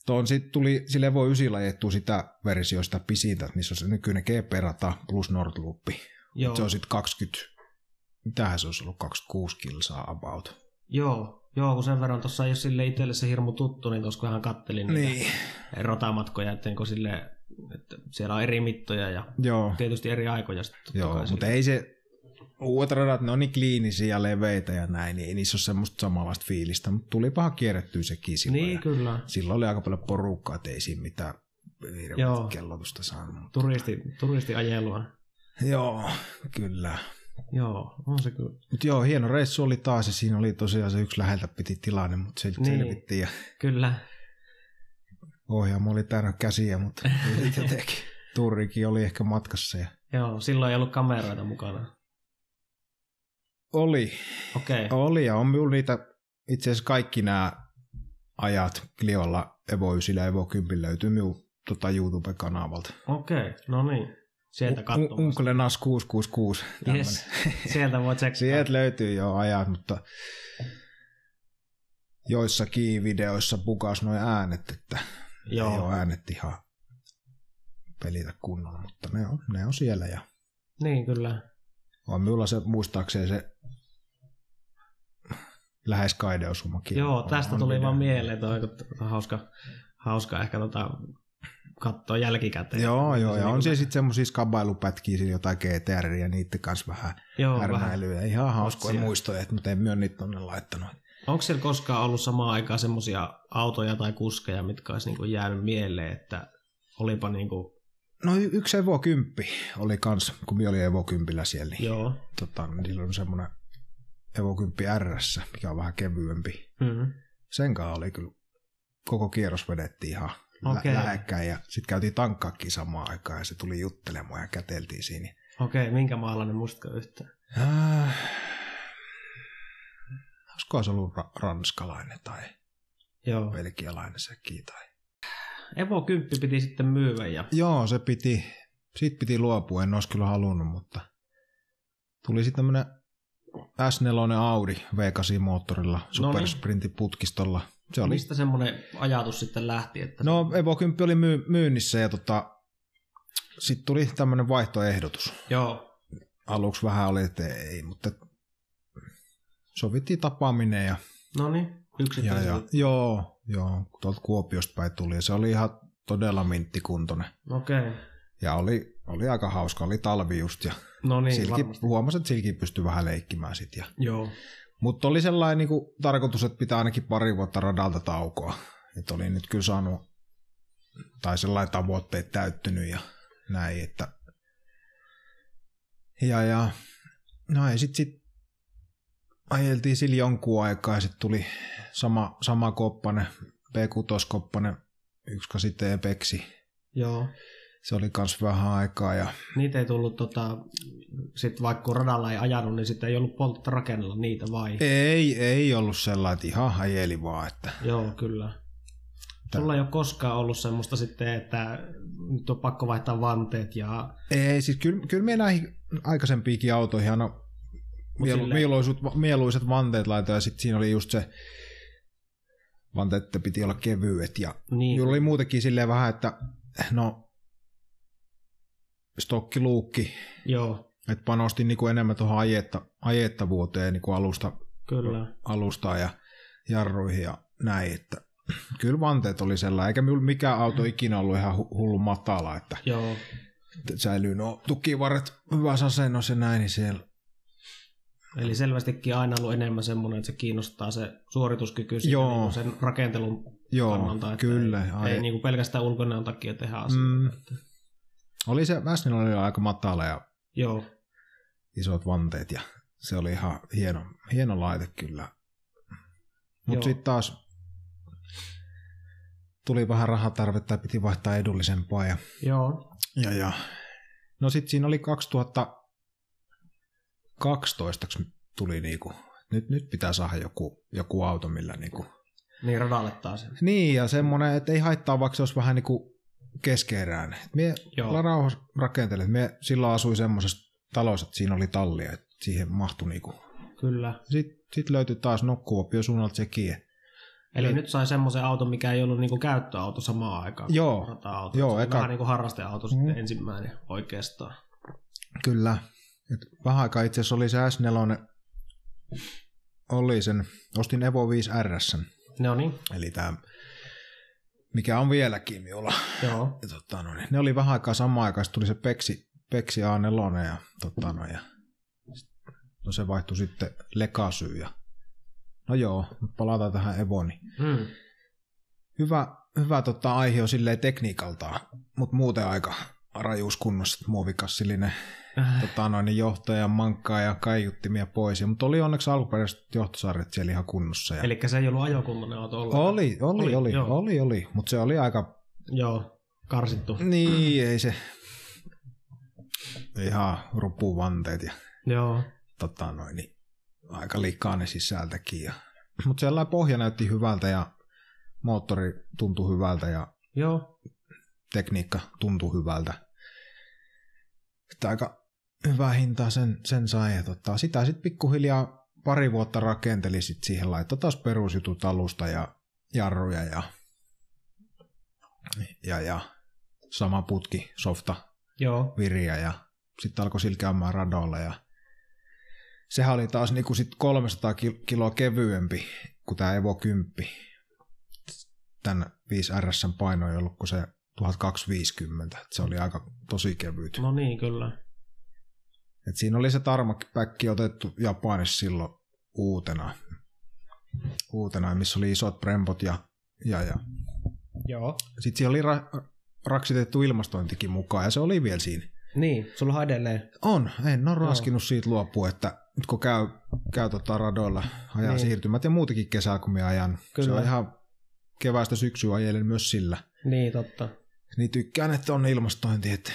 Tuon sitten tuli, sille voi ysi ajettua sitä versioista pisintä, missä on se nykyinen GP-rata plus Nordloop. Joo. Se on sitten 20, mitähän se olisi ollut, 26 kilsaa about. Joo, joo, kun sen verran tuossa ei ole sille itselle se hirmu tuttu, niin tuossa kun hän kattelin niitä niin. rotamatkoja, että, niin sille, että siellä on eri mittoja ja joo. tietysti eri aikoja. Joo, mutta ei se, uudet radat, ne on niin kliinisiä ja leveitä ja näin, niin ei niissä ole semmoista samanlaista fiilistä, mutta tulipahan kierrettyä sekin silloin. Niin, kyllä. Silloin oli aika paljon porukkaa, että ei siinä mitään kellotusta saanut. Turisti, turistiajelua. Joo, kyllä. Joo, on se kyllä. Mutta joo, hieno reissu oli taas ja siinä oli tosiaan se yksi läheltä piti tilanne, mutta se niin, selvittiin. Ja kyllä. Ohjaamo oli täynnä käsiä, mutta (laughs) jotenkin. Turrikin oli ehkä matkassa. Ja... Joo, silloin ei ollut kameroita mukana. Oli. Okei. Okay. Oli ja on minulla niitä, itse asiassa kaikki nämä ajat Cliolla Evo 9 ja Evo 10 löytyy minun tota YouTube-kanavalta. Okei, okay. no niin. Sieltä katsomassa. Unkle Nas 666. Yes. (laughs) Sieltä voi tsekkaa. Sieltä löytyy jo ajat, mutta joissakin videoissa pukas noin äänet, että Joo. ei ole äänet ihan pelitä kunnolla, mutta ne on, ne on siellä. Ja niin, kyllä. On minulla se muistaakseni se lähes kaideosumakin. Joo, tästä on tuli video. vaan mieleen, toi, on hauska, hauska ehkä tota, katsoa jälkikäteen. Joo, joo, ja on siellä sitten semmoisia skabailupätkiä, jotain GTR ja niiden kanssa vähän joo, härnäilyä. Vähän. Ihan hauskoja muistoja, mutta en myö niitä tonne laittanut. Onko siellä koskaan ollut samaan aikaan semmoisia autoja tai kuskeja, mitkä olisi niinku jäänyt mieleen, että olipa niinku... No y- yksi Evo 10 oli kans, kun minä olin Evo 10 siellä. Niin, Joo. Tota, niillä on semmoinen Evo 10 RS, mikä on vähän kevyempi. Mm-hmm. Sen kanssa oli kyllä, koko kierros vedettiin ihan okay. lähekkäin ja sitten käytiin tankkaakin samaan aikaan ja se tuli juttelemaan ja käteltiin siinä. Okei, minkä maalainen muistatko yhtään? Äh, olisiko se ollut ra- ranskalainen tai Joo. belgialainen sekin. Tai... Evo 10 piti sitten myyä ja Joo, se piti, siitä piti luopua, en olisi kyllä halunnut, mutta tuli sitten tämmönen S4 Audi V8 moottorilla, supersprintin putkistolla. Se oli, mistä semmoinen ajatus sitten lähti? Että no Evo 10 oli myy- myynnissä ja tota, sitten tuli tämmönen vaihtoehdotus. Joo, Aluksi vähän oli, että ei, mutta sovittiin tapaaminen ja, no niin, ja, ja joo, joo, tuolta Kuopiosta päin tuli ja se oli ihan todella minttikuntoinen. Okei, Ja oli, oli aika hauska, oli talvi just ja no niin, Silki, varmasti. huomasi, että Silki pystyi vähän leikkimään sit. Ja, Joo, mutta oli sellainen niin kuin, tarkoitus, että pitää ainakin pari vuotta radalta taukoa. Että oli nyt kyllä saanut, tai sellainen tavoitteet täyttynyt ja näin, että ja, ja no ei sit, sit ajeltiin sillä jonkun aikaa ja sitten tuli sama, sama koppanen, B6-koppanen, 1 T-peksi. joo. Se oli kans vähän aikaa ja Niitä ei tullut, tota, sit vaikka kun radalla ei ajanut, niin sitten ei ollut poltta rakennella niitä vai? ei, ei ollut sellainen, että ihan ajeli vaan, että Joo, kyllä. Sulla ei ole koskaan ollut semmoista sitten, että nyt on pakko vaihtaa vanteet ja... Ei, siis kyllä, kyllä me näihin aikaisempiinkin autoihin aina mielu, silleen- mieluiset, mieluiset vanteet laitoin ja sitten siinä oli just se vanteet, että piti olla kevyet ja Niin, oli muutenkin silleen vähän, että no stokkiluukki, joo, että panostin niinku enemmän tuohon ajetta, ajettavuuteen niinku alusta, kyllä. alustaan ja jarruihin ja näin, että kyllä vanteet oli sellainen, eikä minulla mikään auto ikinä ollut ihan hu- hullu matala, että Joo, säilyy no tukivarret hyvässä asennossa ja näin, niin siellä eli selvästikin aina ollut enemmän semmoinen, että se kiinnostaa se suorituskyky siitä Joo. Niin sen rakentelun Joo, kannalta. Että kyllä. Ei, ai- ei niin kuin pelkästään ulkonäön takia tehdä asioita. Mm. Oli se, Väsnillä oli aika matala ja Joo, isot vanteet ja se oli ihan hieno, hieno laite kyllä. Mutta sitten taas tuli vähän rahatarvetta ja piti vaihtaa edullisempaa. Ja, joo, ja, ja. No sitten siinä oli 2012 tuli niinku, nyt, nyt pitää saada joku, joku auto, millä niinku. niin radalle taas. Niin, ja semmoinen, että ei haittaa, vaikka se olisi vähän niinku keskeeräinen. Mie rauhassa rakenteelle. Mie silloin asui semmoisessa talossa, että siinä oli tallia, että siihen mahtui niinku. Kyllä. Sitten sit löytyi taas Nokkuopio suunnalta sekin. Eli Joo. nyt sai semmoisen auton, mikä ei ollut niinku käyttöauto samaan aikaan. Joo. Rata-auto. Joo, se eka- vähän niin kuin harrasteauto Mm. sitten ensimmäinen oikeastaan. Kyllä. Et vähän aikaa itse asiassa oli se S4, oli sen, ostin Evo 5 RS, No niin, eli tämä, mikä on vieläkin minulla. joo. Ja, tota, no, niin, ne oli vähän aikaa samaan aikaan, tuli se Peksi, Peksi A4 ja, tota, no, ja no, se vaihtui sitten Lekasy ja no joo, palataan tähän Evoon. Niin Mm. hyvä, hyvä tota, aihe on silleen tekniikaltaan, mutta muuten aika rajuuskunnossa, muovikassillinen tota, noin, niin johtaja mankkaa ja kaiuttimia pois. Mutta oli onneksi alkuperäiset johtosarjat siellä ihan kunnossa. Ja Eli se ei ollut ajokuntoinen auto ollenkaan. oli, oli, Oli, oli, joo. oli, oli, mutta se oli aika, Joo, karsittu. niin ei se ihan rupuvanteet ja Joo, tota, noin, niin, aika likainen sisältäkin. Ja, mutta sellainen pohja näytti hyvältä ja moottori tuntui hyvältä ja joo, tekniikka tuntui hyvältä. Että aika hyvää hintaa sen, sen sai. Ja tota, sitä sitten pikkuhiljaa pari vuotta rakenteli sit siihen, laittoi taas perusjutut alusta ja jarruja ja, ja, ja sama putki, softa, joo, viriä ja sitten alkoi silkeämään radoilla ja sehän oli taas niinku sit 300 kil- kiloa kevyempi kuin tämä Evo 10. Tän 5 RS paino ei ollut kuin se 1250. Et se oli aika tosi kevyt. no niin, kyllä. Et siinä oli se tarmakpäkki otettu Japanissa silloin uutena. Uutena, missä oli isot prempot ja, ja, ja. Joo. Sitten siellä oli ra- raksitettu ilmastointikin mukaan ja se oli vielä siinä. Niin, sulla on edelleen. On, en ole raskinut siitä luopua, että nyt kun käy, käy tota radoilla, ajaa Niin. siirtymät ja muutenkin kesällä kun minä ajan, se Kyllä. on ihan keväästä syksyä ajelen myös sillä. Niin, totta. Niin tykkään, että on ilmastointi, että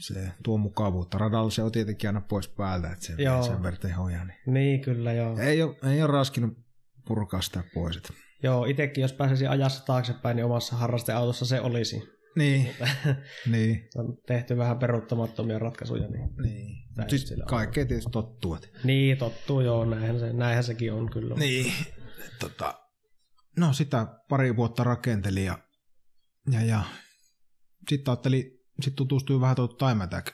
se tuo mukavuutta. Radalla se on tietenkin aina pois päältä, että se Joo. sen verran tehoja. Niin. Niin, kyllä joo. Ei, ole, ei ole raskinut purkaa sitä pois. Että. Joo, itsekin jos pääsisi ajassa taaksepäin, niin omassa harrasteautossa se olisi. Niin, (laughs) niin. On tehty vähän peruuttamattomia ratkaisuja. Niin, niin. Siis kaikkea tietysti tottuu. Että. niin tottuu joo, näinhän, se, näinhän sekin on kyllä. Niin. Tota, no sitä pari vuotta rakenteli ja, ja, ja sitten ajattelin, sit tutustui vähän tuota time attack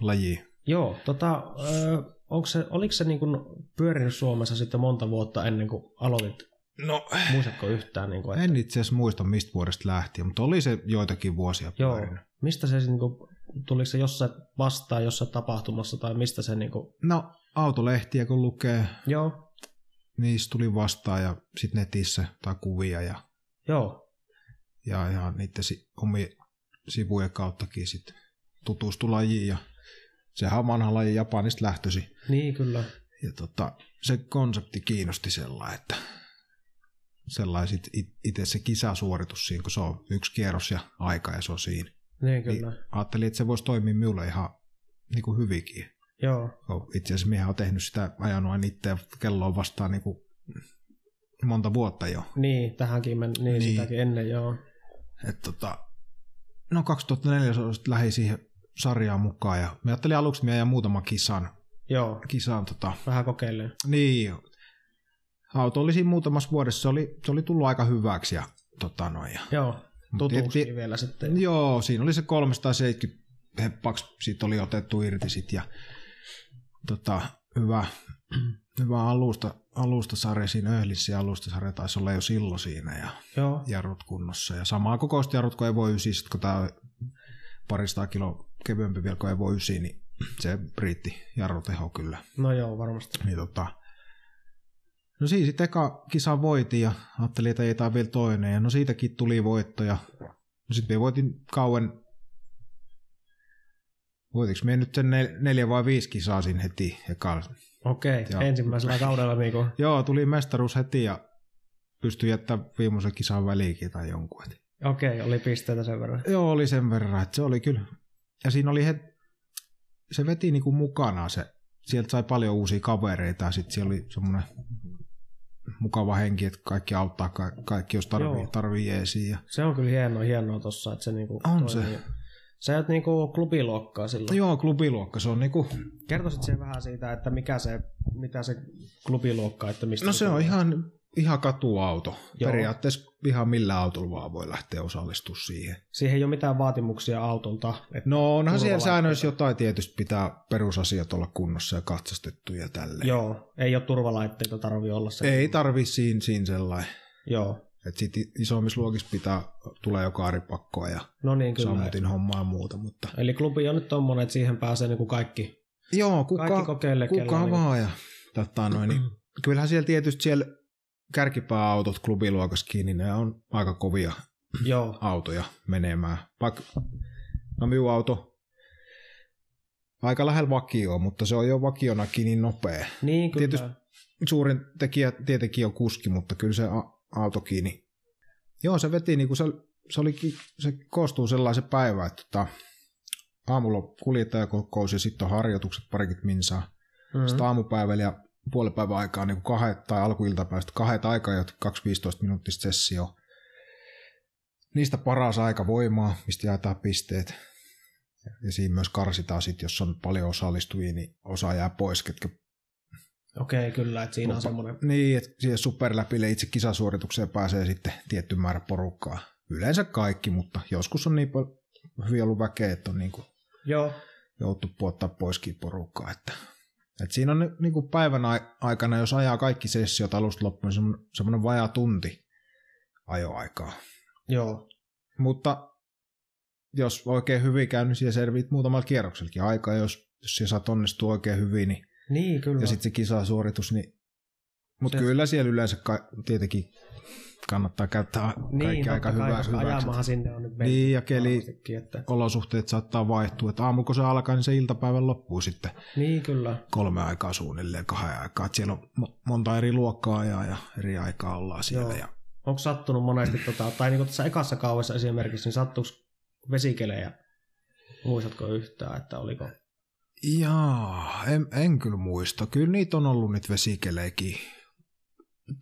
lajiin. Joo, tota, ö, onko se, oliko se niin kuin pyörinyt Suomessa sitten monta vuotta ennen kuin aloitit? No, Muistatko yhtään? Niin kuin, että, en itse asiassa muista mistä vuodesta lähtien, mutta oli se joitakin vuosia joo, pyörinyt. mistä se niin kuin, tuliko se jossain vastaan jossain tapahtumassa tai mistä se niin kuin, No, autolehtiä kun lukee, joo, niistä tuli vastaan ja sitten netissä tai kuvia ja, joo, ja, ja niiden omien sivujen kauttakin sitten tutustui lajiin ja sehän on vanha laji Japanista lähtösi. niin kyllä, Ja tota, se konsepti kiinnosti sellainen, että sellainen itse se kisasuoritus siinä, kun se on yksi kierros ja aika ja se on siinä. niin kyllä, Niin ajattelin, että se voisi toimia minulle ihan niin kuin hyvinkin. joo, Itse asiassa minä olen tehnyt sitä ajanut aina itse ja kello on vastaan niin kuin monta vuotta jo. niin, tähänkin men, niin, Niin. niin. sitäkin ennen, joo, Et tota, no 2004 lähdin siihen sarjaan mukaan ja mä ajattelin aluksi, että minä ajan muutaman kisan. joo, kisan tota, vähän kokeilen, niin, auto oli siinä muutamassa vuodessa, se oli, se oli tullut aika hyväksi ja tota noin. Ja, joo, tutuksi tietysti- vielä sitten, Joo, siinä oli se 370 heppaksi, siitä oli otettu irti sit ja tota, hyvä, (clears throat) hyvä alusta, alustasarja siinä Öhlissä ja alustasarja taisi olla jo silloin siinä ja joo, jarrut kunnossa. Ja samaa kokoista jarrut kuin Evo 9, sit kun tämä parista kilo kevyempi vielä kuin Evo 9, niin se riitti jarruteho kyllä. no joo, varmasti, Niin tota, no siinä sitten eka kisa voitin ja ajattelin, että ei tämä vielä toinen. Ja no siitäkin tuli voitto ja no sitten voitin kauan, voitinko me nyt sen nel- neljä vai viisi kisaa siinä heti ekalla. Okei, Joo. ensimmäisellä kaudella niin kuin, Joo, tuli mestaruus heti ja pystyi jättämään viimeisen kisan väliinkin tai jonkun. Et okei, oli pisteitä sen verran, Joo, oli sen verran, että se oli kyllä. Ja siinä oli he, se veti niinku mukana se. Sieltä sai paljon uusia kavereita ja sitten siellä oli semmoinen mukava henki, että kaikki auttaa, ka- kaikki jos tarvii, Joo. tarvii jeesiä. Ja... Se on kyllä hienoa, hienoa tossa, että se niinku On toimii. Sä oot niinku klubiluokkaa silloin. Joo, klubiluokka, se on niinku, Kertoisit sen vähän siitä, että mikä se, mitä se klubiluokka, että mistä no se on ihan, ihan katuauto. Joo. Periaatteessa ihan millä autolla vaan voi lähteä osallistumaan siihen. Siihen ei ole mitään vaatimuksia autolta. No onhan siellä säännöissä jotain tietysti pitää perusasiat olla kunnossa ja katsastettu ja tälleen. Joo, ei ole turvalaitteita tarvi olla se. Ei tarvi siinä, siinä sellainen. Joo, Et sit isommissa luokissa pitää, tulee jo kaaripakkoa ja no niin kyllä. sammutin hommaa ja muuta, mutta... Eli klubi on nyt tommonen, että siihen pääsee niinku kaikki, Joo, kuka, kaikki kokeilee. kuka niinku- vaan ja tota, noin, niin, kyllähän siellä tietysti siellä kärkipääautot klubiluokassakin, niin ne on aika kovia Joo, (clears throat) autoja menemään. Vaikka, no minun auto aika lähellä vakioa, mutta se on jo vakionakin niin nopea. niin kyllä. Tietysti- Suurin tekijä tietenkin on kuski, mutta kyllä se auto kiinni. Joo, se veti, niin kuin se, se, olikin, se koostuu sellaisen päivän, että tota, aamulla on kuljettajakokous ja sitten on harjoitukset parikymmentä minsaa. Mm-hmm. Mm. Sitten aamupäivällä ja puolipäivän aikaa niin kuin kahdet, tai alkuiltapäivästä kahdet aikaa, ja 2-15 minuuttista sessio. Niistä paras aika voimaa, mistä jaetaan pisteet. Ja siinä myös karsitaan sitten, jos on paljon osallistujia, niin osa jää pois, ketkä Okei, kyllä, että siinä on Lupa- semmoinen. Niin, että siihen superläpille itse kisasuoritukseen pääsee sitten tietty määrä porukkaa. Yleensä kaikki, mutta joskus on niin paljon hyvin ollut väkeä, että on niin kuin Joo, joutu puottaa poiskin porukkaa. Että, että siinä on niin kuin päivän ai- aikana, jos ajaa kaikki sessiot alusta loppuun, niin semmoinen- semmoinen vajaa tunti ajoaikaa. joo, Mutta jos oikein hyvin käy, niin siellä serviit muutamalla kierroksellakin aikaa. Jos, jos siellä saat onnistua oikein hyvin, niin niin kyllä. ja sitten se kisasuoritus, niin mutta kyllä siellä yleensä ka- tietenkin kannattaa käyttää kaikki niin, aika totta kai, hyvä, koska ajamahan sinne on nyt Niin, ja keli- Että, Olosuhteet saattaa vaihtua, että aamulla kun se alkaa, niin se iltapäivän loppuu sitten niin, kyllä. kolme aikaa suunnilleen, kahden aikaa. Että siellä on mo- monta eri luokkaa ajaa ja eri aikaa ollaan siellä. Joo. Ja, Onko sattunut monesti, tota, tai niin kuin tässä ekassa kaudessa esimerkiksi, niin sattuuko vesikelejä Muistatko yhtään, että oliko? Jaa, en, en kyllä muista. Kyllä niitä on ollut nyt vesikeleekin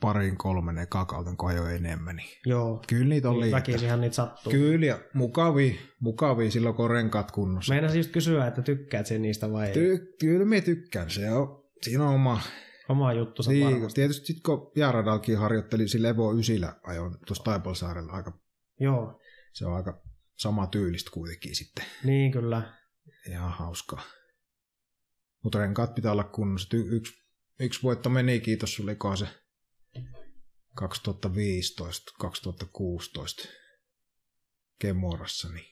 parin kolmen eka kauden jo enemmän. Niin Joo. Kyllä niitä oli. Niin, väkisihän niitä sattuu. Kyllä, ja mukavia, mukavia silloin, kun on renkaat kunnossa. Meinasin just kysyä, että tykkäät sen niistä vai ei? Ty- kyllä me tykkään. Se on, siinä on oma, Oma juttu niin, varmasti. tietysti sit, kun jääradalkin harjoitteli, sillä Evo Ysillä ajoin tuossa Taipalsaarella aika, Joo, se on aika sama tyylistä kuitenkin sitten. niin kyllä. Ihan hauskaa. Mutta renkaat pitää olla kunnossa. Y- yksi, yksi voitto meni, kiitos sulle, se 2015-2016 Kemorassa, niin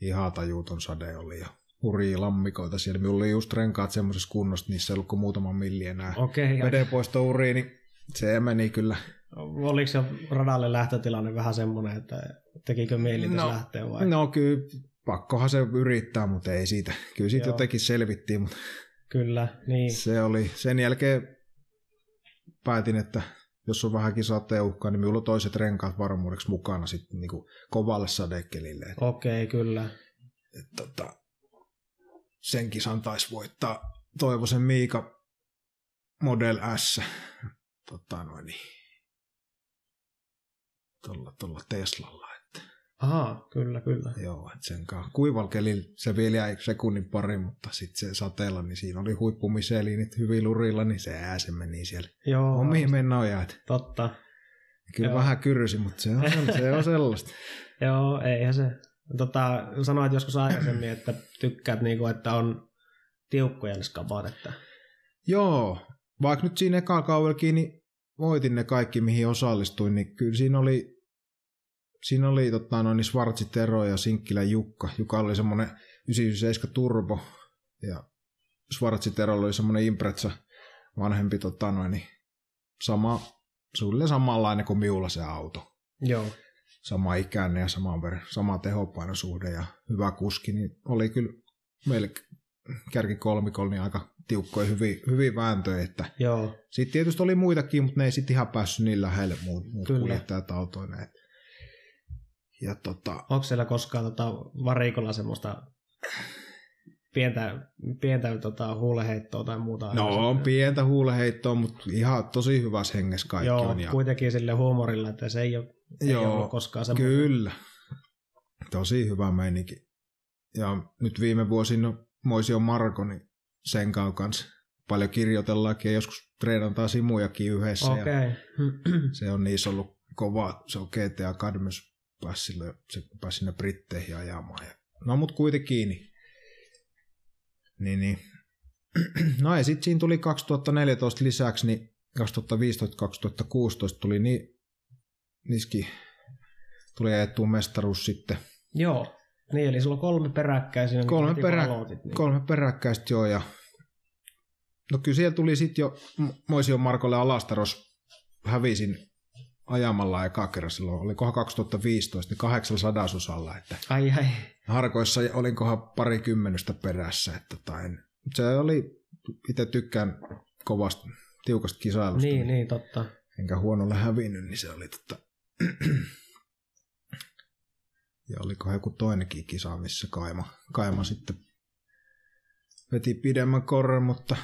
ihan tajuuton sade oli ja hurjia lammikoita siellä. Minulla oli just renkaat semmoisessa kunnossa, niissä ei ollut kuin muutama milli enää. Okei, ja Vedenpoisto uriin, niin se meni kyllä. oliko se radalle lähtötilanne vähän semmoinen, että tekikö mieli No, lähteä vai? No kyllä, pakkohan se yrittää, mutta ei siitä. Kyllä siitä Joo. jotenkin selvittiin, mutta Kyllä, niin. Se oli. Sen jälkeen päätin, että jos on vähänkin sateenuhkaa, niin minulla on toiset renkaat varmuudeksi mukana sitten niin kovalle sadekelille. Okei, kyllä. et, tota, sen kisan taisi voittaa Toivosen Miika Model S. Tota, noin, niin, tuolla, tuolla Teslalla. Että, Aha, kyllä, kyllä. joo, et sen kanssa. Kuivalla kelillä se vielä jäi sekunnin pari, mutta sitten se sateella, niin siinä oli huippumiseliinit hyvin lurilla, niin se ääse meni siellä Joo, omiin mennojaan. totta. Kyllä Joo. vähän kyrysi, mutta se on, se on sellaista. (laughs) Joo, eihän se. Tota, sanoit joskus aikaisemmin, että tykkäät niinku, että on tiukkoja ne skabat, että Joo, vaikka nyt siinä eka kaudellakin, niin voitin ne kaikki, mihin osallistuin, niin kyllä siinä oli, siinä oli tota, noin, niin Svartsi Tero ja Sinkkilä Jukka. Jukka oli semmoinen 997 Turbo ja Svartsi Tero oli semmoinen Impreza vanhempi tota, noin, niin sama, suunnilleen samanlainen kuin miulla se auto. joo, sama ikäinen ja sama, ver- sama tehopainosuhde ja hyvä kuski, niin oli kyllä meille kärki kolmikolla niin aika tiukkoja, hyvin, hyvin vääntöjä. Että joo, sitten tietysti oli muitakin, mutta ne ei sitten ihan päässyt niin lähelle muut, muut kuljettajat autoina. Ja tota, onko siellä koskaan tota varikolla semmoista pientä, pientä tota, huuleheittoa tai muuta? no on pientä huuleheittoa, mutta ihan tosi hyvässä hengessä kaikki Joo, on. Ja, kuitenkin sille huumorilla, että se ei ole, ei Joo, ollut koskaan semmoista. Kyllä. Tosi hyvä meininki. Ja nyt viime vuosina Moisio Marko, niin sen kanssa paljon kirjoitellaankin ja joskus treenataan simujakin yhdessä. Ja Okei, se on niissä ollut kova, se on GTA Cadmus pääsi, sille, se pääsi sinne Britteihin ajamaan. Ja, no mut kuitenkin. Niin, niin, niin. (clears throat) No ja sitten siinä tuli 2014 lisäksi, niin 2015-2016 tuli niin, niiskin tuli ajettua mestaruus sitten. joo. Niin, eli sulla on kolme peräkkäin siinä, Kolme perä- aloitit, niin. Kolme peräkkäistä joo ja no kyllä siellä tuli sitten jo M- Moision Markolle Alastaros hävisin ajamalla eka kerran silloin, olikohan 2015, niin kahdeksan sadasosalla, että Ai ai, harkoissa olinkohan pari kymmenystä perässä, että tota en, se oli, itse tykkään kovasta, tiukasta kisailusta, niin, niin, totta. enkä huonolle hävinnyt, niin se oli tota... (clears throat) ja oliko joku toinenkin kisa, missä Kaima, Kaima sitten veti pidemmän korren, mutta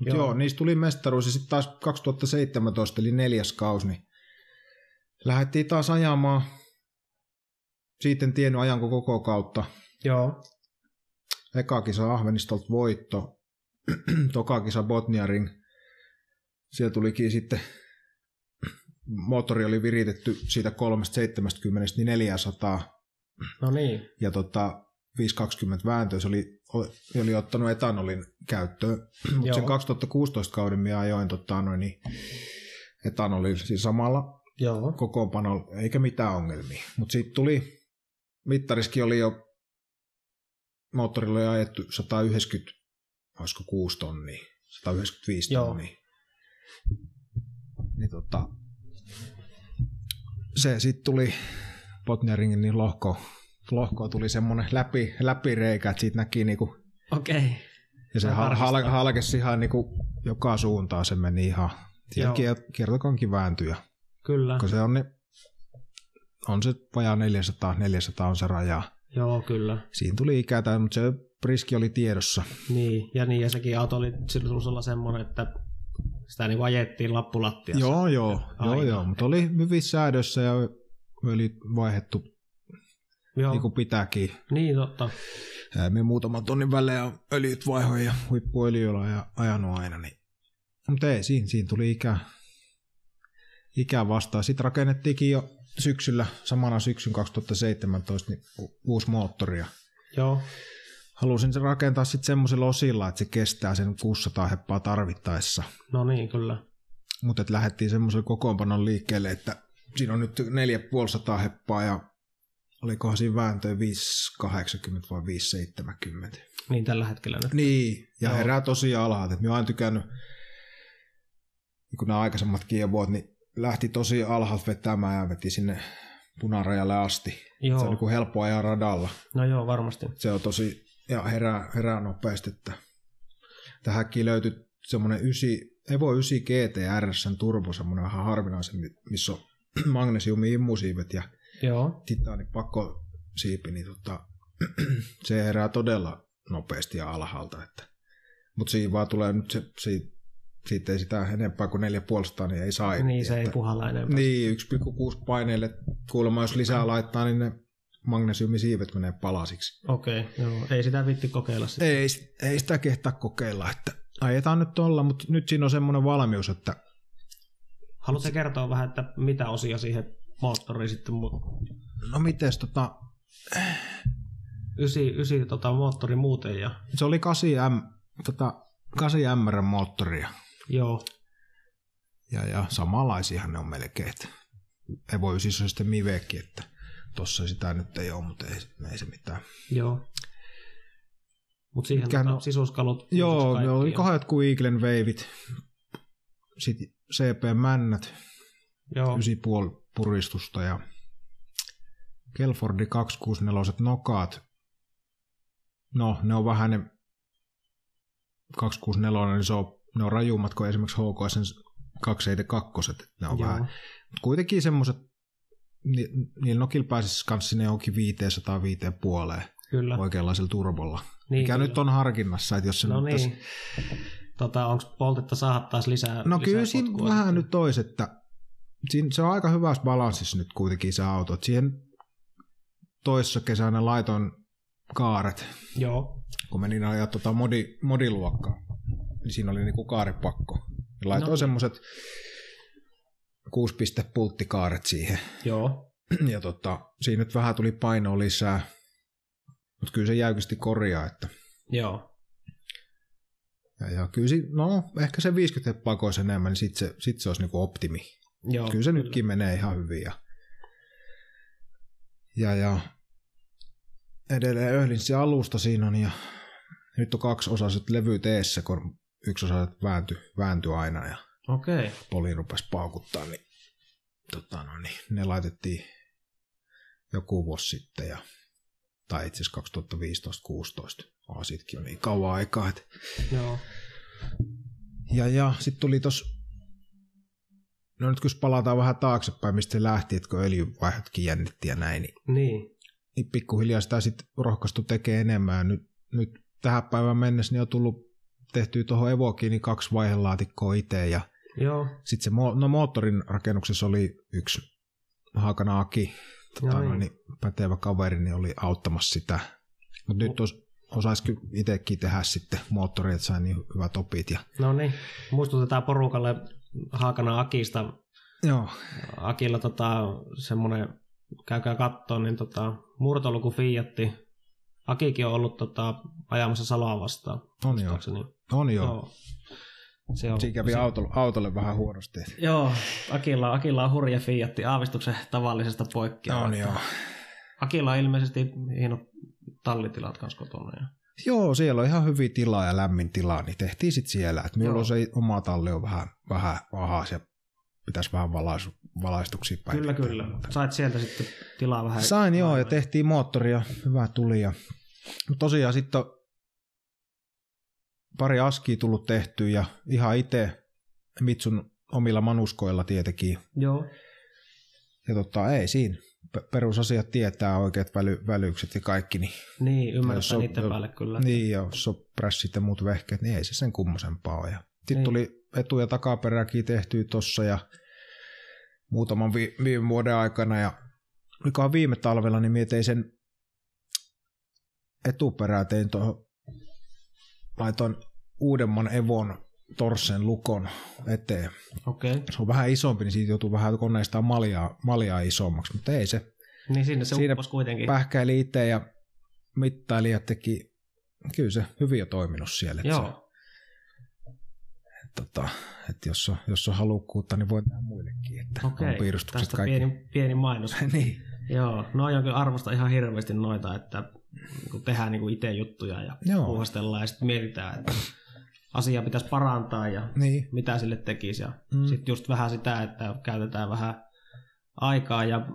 Mut Joo. joo. joo, niistä tuli mestaruus ja sitten taas 2017, eli neljäs kausi, niin lähdettiin taas ajamaan. Siitä en tiennyt ajanko koko kautta. Joo, Eka kisa Ahvenistolta voitto, (clears throat) toka kisa Botnia Ring. Siellä tulikin sitten, moottori oli viritetty siitä 370 niin 400 no niin, ja tota, 520 vääntöä, se oli, oli, ottanut etanolin käyttöön. Mutta sen 2016 kauden minä ajoin tota, noin, niin, etanolin siis samalla joo, kokoonpanolla, eikä mitään ongelmia. Mutta sitten tuli, mittariskin oli jo, moottorilla oli ajettu 190, olisiko 6 tonnia, 195 Joo. tonnia. Niin tota, se sitten tuli Botniaringin niin lohko, lohko tuli semmoinen läpi, läpireikä, että siitä näki niinku, okei. ja se hal, halkesi ihan niinku joka suuntaan, se meni ihan, kiertokankin vääntyi ja Kyllä, kun se on, niin on se vajaa 400, 400 on se raja. Joo, kyllä. Siinä tuli ikätä, mutta se riski oli tiedossa. Niin, ja niin, ja sekin auto oli silloin semmoinen, että sitä niin ajettiin lappulattiassa. Joo, joo, joo, joo, mutta oli hyvissä säädössä ja oli vaihettu joo. niin kuin pitääkin. Niin, totta. Me muutaman tonnin välein öljyt vaihoin ja huippuöljyllä ja ajanut aina, niin mutta ei, siinä, siinä tuli ikä, ikä vastaan. Sitten rakennettiinkin jo syksyllä, samana syksyn 2017, niin uusi moottori. Joo. Halusin sen rakentaa sitten semmoisella osilla, että se kestää sen 600 heppaa tarvittaessa. No niin, kyllä. Mutta lähdettiin semmoisen kokoonpanon liikkeelle, että siinä on nyt 450 heppaa ja olikohan siinä vääntöä 580 vai 570. Niin tällä hetkellä nyt. Niin, ja Joo. herää tosi alhaalta. Mä oon tykännyt kun nämä aikaisemmat kievuot, niin lähti tosi alhaalta vetämään ja veti sinne punarajalle asti. Joo. Se on niin helppo ajaa radalla. No joo, varmasti. Se on tosi, ja herää, herää nopeasti, että tähänkin löytyi semmoinen 9, Evo 9 GTR, sen turbo, semmoinen vähän harvinaisen, missä on (clears throat) magnesiumi immusiivet ja Joo. pakko siipi, niin tota, (clears throat) se herää todella nopeasti ja alhaalta. Että. Mutta siinä vaan tulee nyt se, siitä siitä ei sitä enempää kuin 4,5 niin ei saa. Niin, se että, ei puhalla enempää. Niin, 1,6 paineille kuulemma, jos lisää laittaa, niin ne magnesiumisiivet menee palasiksi. Okei, okay, joo. Ei sitä vitti kokeilla sitten. Ei, ei sitä kehtaa kokeilla, että ajetaan nyt tuolla, mutta nyt siinä on semmoinen valmius, että... Haluatko kertoa vähän, että mitä osia siihen moottoriin sitten... No mites tota... 9, 9 tota, moottori muuten ja... Se oli 8M, tota, 8 MR moottoria. Joo. Ja, ja samanlaisiahan ne on melkein. Että Evo 9 on sitten Mivekki, että tossa sitä nyt ei ole, mutta ei, ei se mitään. Joo. Mutta siihen Mikä, tota, sisuskalut. Joo, ne oli kahdet kuin Eaglen veivit. Sitten CP-männät. Joo. 9,5 puristusta ja Kelfordi 264 nokaat. No, ne on vähän ne 264, niin se on, ne on rajummat kuin esimerkiksi HKS 272. Ne on Joo. vähän, mutta kuitenkin semmoiset, ni, niillä nokilla pääsisi kanssa sinne onkin 500 puoleen Kyllä. oikeanlaisella turbolla. Niin, mikä kyllä. nyt on harkinnassa, että jos se no nyt niin. Tässä... Tota, onko poltetta saada taas lisää? No lisää kyllä siinä vähän nyt tois, että siinä, se on aika hyvässä balanssissa nyt kuitenkin se auto. Että siihen toissa kesänä laitoin kaaret. Joo. Kun menin ajaa tuota modi, modiluokkaa, niin siinä oli niinku kaarepakko. Ja laitoin no. semmoiset kuusi piste pulttikaaret siihen. Joo. (clears throat) Ja tota, siinä nyt vähän tuli painoa lisää, mutta kyllä se jäykisti korjaa, että... Joo. Ja, ja kyllä si, no, ehkä se 50 pakoisi enemmän, niin sitten se, sit se olisi niinku optimi. Joo, kyllä se kyllä. nytkin menee ihan hyvin. Ja, ja, ja edelleen Öhlinssi alusta siinä on ja nyt on kaksi osaiset levy teessä, kun yksi osa vääntyi, vääntyi aina ja okay. poli rupesi paukuttaa, niin, tota, no, niin ne laitettiin joku vuosi sitten ja tai itse asiassa 2015-16. Oh, sitkin on niin kauan aikaa. Että... Joo. Ja, ja sitten tuli tos, no nyt kun palataan vähän taaksepäin, mistä se lähti, että kun öljyvaihdotkin jännitti ja näin, niin, niin niin pikkuhiljaa sitä sitten rohkaistu tekee enemmän. Nyt, nyt tähän päivään mennessä niin on tullut tehtyä tuohon Evokiin niin kaksi vaihelaatikkoa itse ja Joo. sitten se no, moottorin rakennuksessa oli yksi Haakana Aki, tota, no, niin. pätevä kaveri, niin oli auttamassa sitä. Mutta nyt os, osaisi kyllä itsekin tehdä sitten moottori, että sai niin hyvät opit. Ja... No niin, muistutetaan porukalle Haakana Akista. Joo. Akilla tota, semmoinen käykää kattoon, niin tota, murtoluku Fiatti. Akikin on ollut tota, ajamassa Saloa vastaan. On joo. On joo. joo. Se on, Siinä kävi se... autolle, autolle vähän huonosti. Joo, Akilla, Akilla on hurja Fiatti aavistuksen tavallisesta poikkeaa. On joo. Akilla on ilmeisesti hienot tallitilat kanssa kotona. Ja... Joo, siellä on ihan hyvin tilaa ja lämmin tilaa, niin tehtiin sitten siellä. Et minulla on se oma talli on vähän, vähän ahas ja pitäisi vähän valaisu, valaistuksia päin. Kyllä, kyllä. Sait sieltä sitten tilaa vähän. Sain joo, ja tehtiin moottoria, hyvä tuli. Ja... Tosiaan sitten pari askia tullut tehtyä ja ihan itse Mitsun omilla manuskoilla tietenkin. Joo. Ja tota, ei siinä. pe- perusasiat tietää, oikeat väly, välykset ja kaikki, niin, Niin, on- niiden päälle kyllä. niin jos on prässit ja muut vehkeet, niin ei se sen kummosempaa ole. Sitten Niin. tuli etu- ja takaperäkin tehtyä tossa ja muutaman vi- viime vuoden aikana ja olikohan viime talvella, niin mietin sen etuperää tein tuohon, laitoin uudemman Evon Torsen lukon eteen. Okay. Se on vähän isompi, niin siitä joutuu vähän koneistaan maljaa, maljaa isommaksi, mutta ei se. Niin sinne se Siinä kuitenkin. Pähkäili itse ja mittaili ja teki, kyllä se hyvin on toiminut siellä. Että, se, Joo. tota, että jos, on, jos on halukkuutta, niin voi tehdä muillekin, että Okei. on piirustukset Tästä kaikki. pieni, pieni mainos. (laughs) niin. Joo, no on kyllä arvosta ihan hirveästi noita, että kun tehdään niin itse juttuja ja Joo. puuhastellaan ja sitten mietitään, että asia pitäisi parantaa ja niin. mitä sille tekisi. Ja Mm. sitten just vähän sitä, että käytetään vähän aikaa ja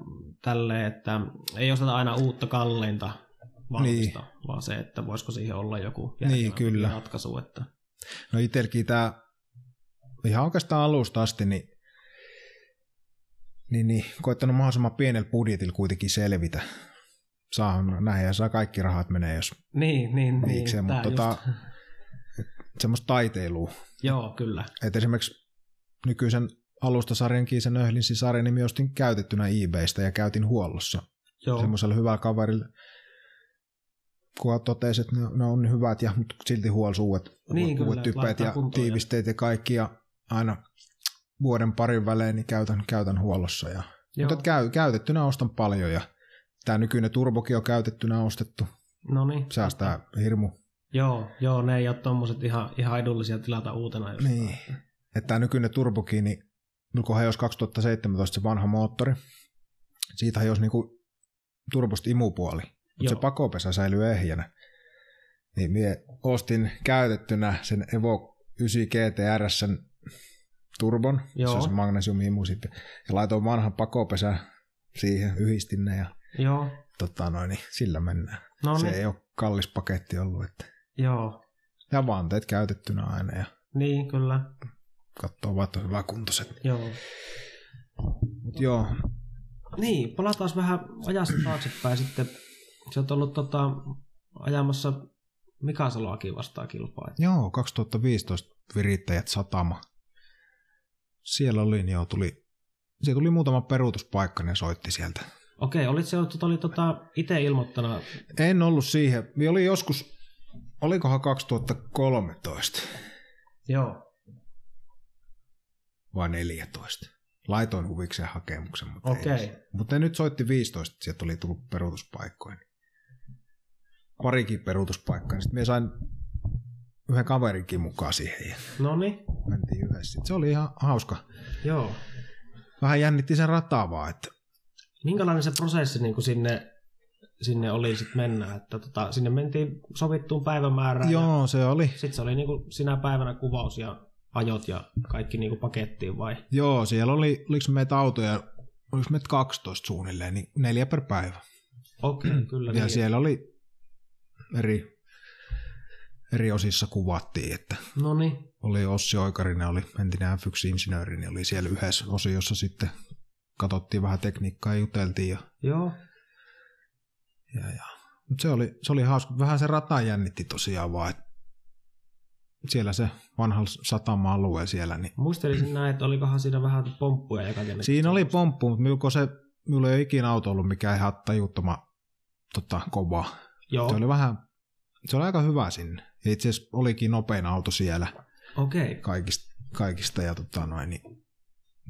tälleen, että ei osteta aina uutta kalleinta valmista, niin. vaan se, että voisiko siihen olla joku Niin, kyllä. ratkaisu. Että... No itselläkin tämä ihan oikeastaan alusta asti, niin, niin, niin koittanut mahdollisimman pienellä budjetilla kuitenkin selvitä. Saa näin ja saa kaikki rahat menee, jos Niin, niin, niin. Mutta tota, just- semmoista taiteilua. Joo, kyllä. Et esimerkiksi nykyisen alustasarjankin sen Öhlinsin sarjan nimi ostin käytettynä eBaystä ja käytin huollossa Joo, semmoiselle hyvällä kaverille. Kun totesi, että ne, on niin hyvät, ja, mutta silti huolsi uudet, Niin, uudet laittaa ja kuntoon tiivisteet ja kaikki, ja aina vuoden parin välein niin käytän, käytän huollossa. Ja, Joo. mutta käy, käytettynä ostan paljon, ja tämä nykyinen turbokin on käytettynä ostettu. no niin. Säästää hirmu Joo, joo, ne ei ole tommoset ihan, ihan edullisia tilata uutena. Just. Niin. Että tämä nykyinen turbokin, niin kun hajosi 2017 se vanha moottori, siitä hajosi niinku turbosta imupuoli, mutta se pakopesä säilyy ehjänä. Niin mie ostin käytettynä sen Evo 9 GTRSn turbon, Joo. se on se magnesiumiimu sitten, ja laitoin vanhan pakopesä siihen, yhdistin ne ja Joo, tota noin, niin sillä mennään. no se niin. ei ole kallis paketti ollut, että Joo, ja vanteet käytettynä aina ja niin kyllä. katsoo vaan, että on hyväkuntoiset. Joo. Mut joo, Niin, palataan vähän ajassa taaksepäin sitten. Se on ollut tota, ajamassa Mika Saloakin vastaan kilpaa. Joo, 2015 virittäjät satama. Siellä oli, joo, tuli, siellä tuli muutama peruutuspaikka, ne soitti sieltä. Okei, olit se tota, oli tota, itse ilmoittana. En ollut siihen, minä oli joskus, olikohan 2013 Joo. vai 14. Laitoin huvikseen hakemuksen, mutta, ei. mutta ne nyt soitti 15, että sieltä tuli tullut peruutuspaikkoja. Parikin peruutuspaikkaa, sitten minä sain yhden kaverinkin mukaan siihen No niin, mentiin yhdessä. Se oli ihan hauska. joo. Vähän jännitti sen rataa vaan, että Minkälainen se prosessi niin kuin sinne, sinne oli sitten mennä? Että tota, sinne mentiin sovittuun päivämäärään. Joo, se oli. sitten se oli niin kuin sinä päivänä kuvaus ja ajot ja kaikki niin kuin pakettiin vai? Joo, siellä oli, oliko meitä autoja, oliko meitä 12 suunnilleen, niin neljä per päivä. Okei, okay, (clears throat) kyllä. Ja niin. siellä oli eri, eri osissa kuvattiin, että No niin, oli Ossi Oikarinen, oli entinen F1-insinööri, niin oli siellä yhdessä osiossa sitten katsottiin vähän tekniikkaa ja juteltiin. Ja, joo. Ja, ja. Mut se, oli, se oli hauska. Vähän se rata jännitti tosiaan vaan, siellä se vanha satama-alue siellä, niin Muistelisin näin, että olikohan siinä vähän pomppuja ja kaiken. Siinä oli pomppu, mutta minulla se, minulla ei ole ikinä auto ollut mikään ihan tajuttoma tota, kova. Joo, Se oli vähän, se oli aika hyvä sinne. Ja itse asiassa olikin nopein auto siellä okei. Okay. kaikista, kaikista ja tota noin, niin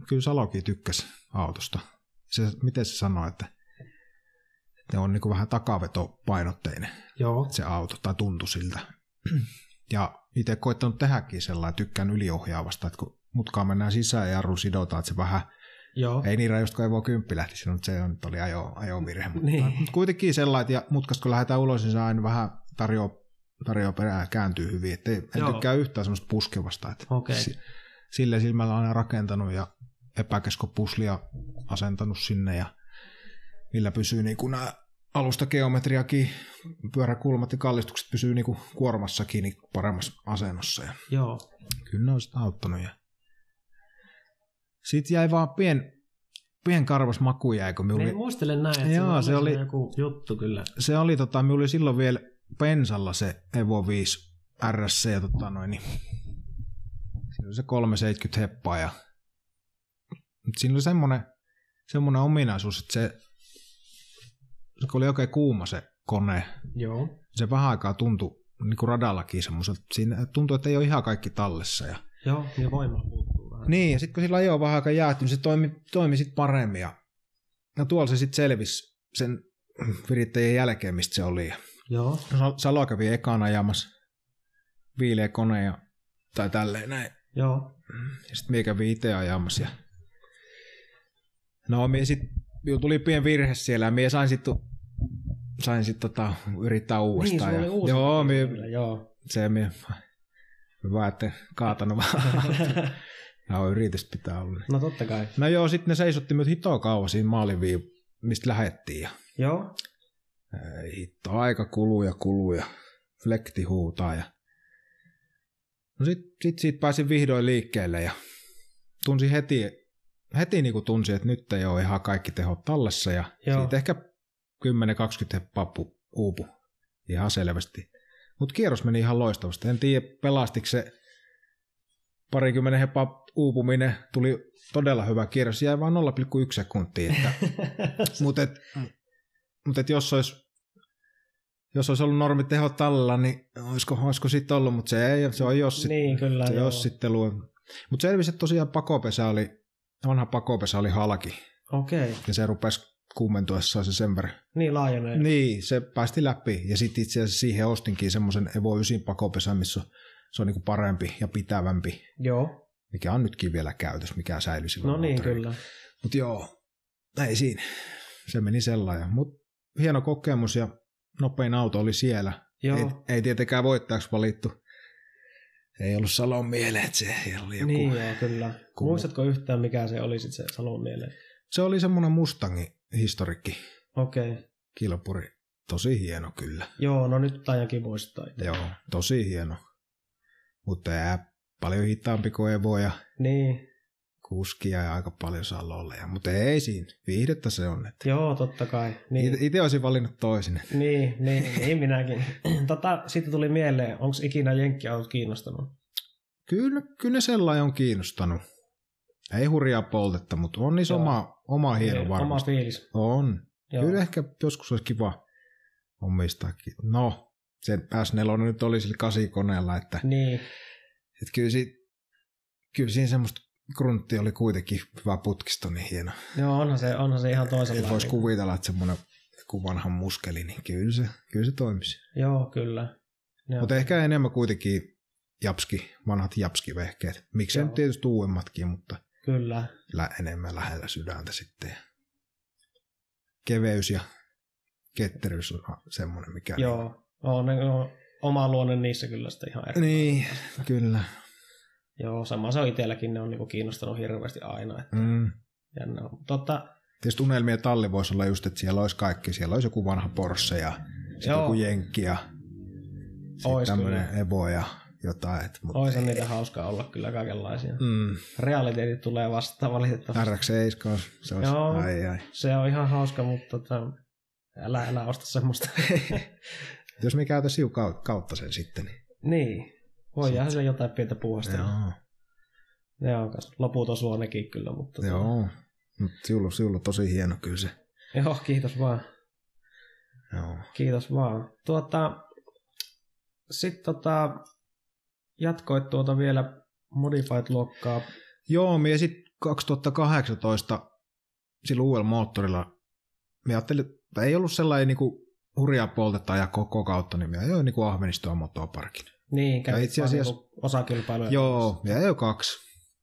kyllä Salokin tykkäsi autosta. Se, miten se sanoi, että, että on niin vähän takavetopainotteinen Joo, se auto, tai tuntui siltä. (clears throat) Ja itse koittanut tehdäkin sellainen, tykkään yliohjaavasta, että kun mutkaan mennään sisään ja jarru sidotaan, että se vähän joo. ei niin rajusta kuin Evo 10 lähti sinne, mutta se on, oli ajo, ajovirhe. Mutta, Niin. mutta kuitenkin sellainen, ja mutkasta kun lähdetään ulos, niin se aina vähän tarjoaa tarjoaa perää kääntyy hyvin. Että ei, en Joo. tykkää yhtään semmoista puskevasta. Että si- Sille silmällä aina rakentanut ja epäkeskopuslia asentanut sinne ja millä pysyy niin kuin nämä alustageometriakin, pyöräkulmat ja kallistukset pysyy niin kuin kuormassakin niin paremmassa asennossa. Ja Joo, kyllä ne on sitä auttanut. Ja... Sitten jäi vaan pien, pien karvas maku jäi, kun oli... muistelen näin, että Joo, se oli joku juttu kyllä. Se oli, tota, minulla oli silloin vielä pensalla se Evo 5 RSC, ja tota noin, niin siinä oli se 370 heppaa, ja siinä oli semmoinen, semmoinen ominaisuus, että se, se oli oikein kuuma se kone. Joo. Se vähän aikaa tuntui niin kuin radallakin semmoiselta, siinä tuntui, että ei ole ihan kaikki tallessa. Ja... Joo, ja voima puuttuu vähän. Niin, ja sitten kun sillä ajoa vähän aikaa jääty, niin se toimi, toimi sitten paremmin. Ja, ja tuolla se sitten selvisi sen (clears throat) virittäjien jälkeen, mistä se oli. Joo. Salo kävi ekana ajamassa viileä kone ja, tai tälleen näin. Joo. Ja sitten mie kävi itse ajamassa. Ja... No, mie sit, tuli pieni virhe siellä ja mie sain sitten sain sitten tota, yrittää uudestaan. Niin, ja, uusi joo, mie, joo. se mie, (laughs) hyvä, että kaatanut vaan. (laughs) no, yritys pitää olla. No totta kai. No joo, sitten ne seisotti myös hitoa kauan siinä maaliviin, mistä lähettiin. Ja... Joo. Hitto, aika kuluu ja kuluu ja flekti huutaa. Ja... No sit, sit siitä pääsin vihdoin liikkeelle ja tunsin heti, heti niin kuin tunsin, että nyt ei ole ihan kaikki tehot tallessa ja Joo. siitä ehkä 10-20 pappu uupu ihan selvästi. Mutta kierros meni ihan loistavasti. En tiedä, pelastiko se parikymmenen heppa uupuminen. Tuli todella hyvä kierros. Jäi vain 0,1 sekuntia. (laughs) Mutta et, mut et jos olisi jos olisi ollut normiteho tallella, niin olisiko, olisiko sitten ollut, mutta se ei, se on jos niin, kyllä, se jossittelu. Mutta selvisi, että tosiaan pakopesä oli, vanha pakopesä oli halki. Okei. Okay. Ja se rupesi kuumentuessa se sen verran. Niin laajenee. Niin, se päästi läpi. Ja sitten itse asiassa siihen ostinkin semmoisen Evo 9 pakopesän, missä se on niinku parempi ja pitävämpi. Joo. Mikä on nytkin vielä käytössä, mikä säilyi silloin. No niin, moottori. kyllä. Mutta joo, ei siinä. Se meni sellainen. Mutta hieno kokemus ja nopein auto oli siellä. Joo. Ei, ei tietenkään voittajaksi valittu. Ei ollut Salon mieleen, että se oli joku... Niin joo, kyllä. Kun... Muistatko yhtään, mikä se oli sit se Salon mieleen? Se oli semmoinen Mustangi historikki. Okei. Okay. Kilpuri. Tosi hieno kyllä. Joo, no nyt taidankin muistaa. Joo, tosi hieno. Mutta jää paljon hitaampi kuin Evo ja niin. kuskia ja aika paljon salolle. Mutta ei siinä, viihdettä se on. Että Joo, totta kai. Niin. Itse olisin valinnut toisin. (laughs) Niin, niin, niin minäkin. (clears throat) tota, sitten tuli mieleen, onko ikinä Jenkki-autot kiinnostanut? Kyllä, kyllä ne sellainen on kiinnostanut. Ei hurjaa poltetta, mutta on niissä oma, oma hieno varmasti. Oma fiilis. On. Joo. Kyllä ehkä joskus olisi kiva omistaakin. No, se S4 nyt oli sillä kasikoneella, että, niin. että kyllä, si, kyllä siinä semmoista gruntti oli kuitenkin hyvä putkisto, niin hieno. Joo, onhan se, onhan se ihan toisella. Voisi kuvitella, että semmoinen joku vanha muskeli, niin kyllä se, kyllä se toimisi. Joo, kyllä. Mutta ehkä enemmän kuitenkin japski, vanhat japski-vehkeet. Miksei nyt tietysti uudemmatkin, mutta Kyllä. Lä, enemmän lähellä sydäntä sitten. Keveys ja ketteryys on semmoinen, mikä... Joo, niin... on, on oma luonne niissä kyllä sitten ihan eri. Niin, kyllä. Joo, sama se on itselläkin, ne on niinku kiinnostanut hirveästi aina. Että mm. jännä on. Totta, Tietysti unelmien talli voisi olla just, että siellä olisi kaikki. Siellä olisi joku vanha Porsche ja sitten joku Jenkki ja tämmöinen Evo ja jotain. Et, mutta Oisa niitä hauskaa olla kyllä kaikenlaisia. Mm. Realiteetti tulee vasta valitettavasti. RX-7, se olisi, Joo, ai, ai. se on ihan hauska, mutta tota, älä, älä osta semmoista. (laughs) Jos me käytä siu kautta sen sitten. Niin, niin. voi jäädä sille jotain pientä puuhasta. Joo. Joo, loput osuu nekin kyllä. Mutta tota- Joo, mutta siulla, siulla tosi hieno kyllä se. Joo, kiitos vaan. Joo. Kiitos vaan. Tuota, sitten tota, jatkoit tuota vielä Modified-luokkaa. Joo, minä sitten 2018 sillä uudella moottorilla, minä ajattelin, että ei ollut sellainen niinku hurjaa poltetta ja koko kautta, niin minä ajoin niinku Ahvenistoa motoparkin. Niin, ja itse asiassa niinku osakilpailuja. Joo, minä ajoin kaksi.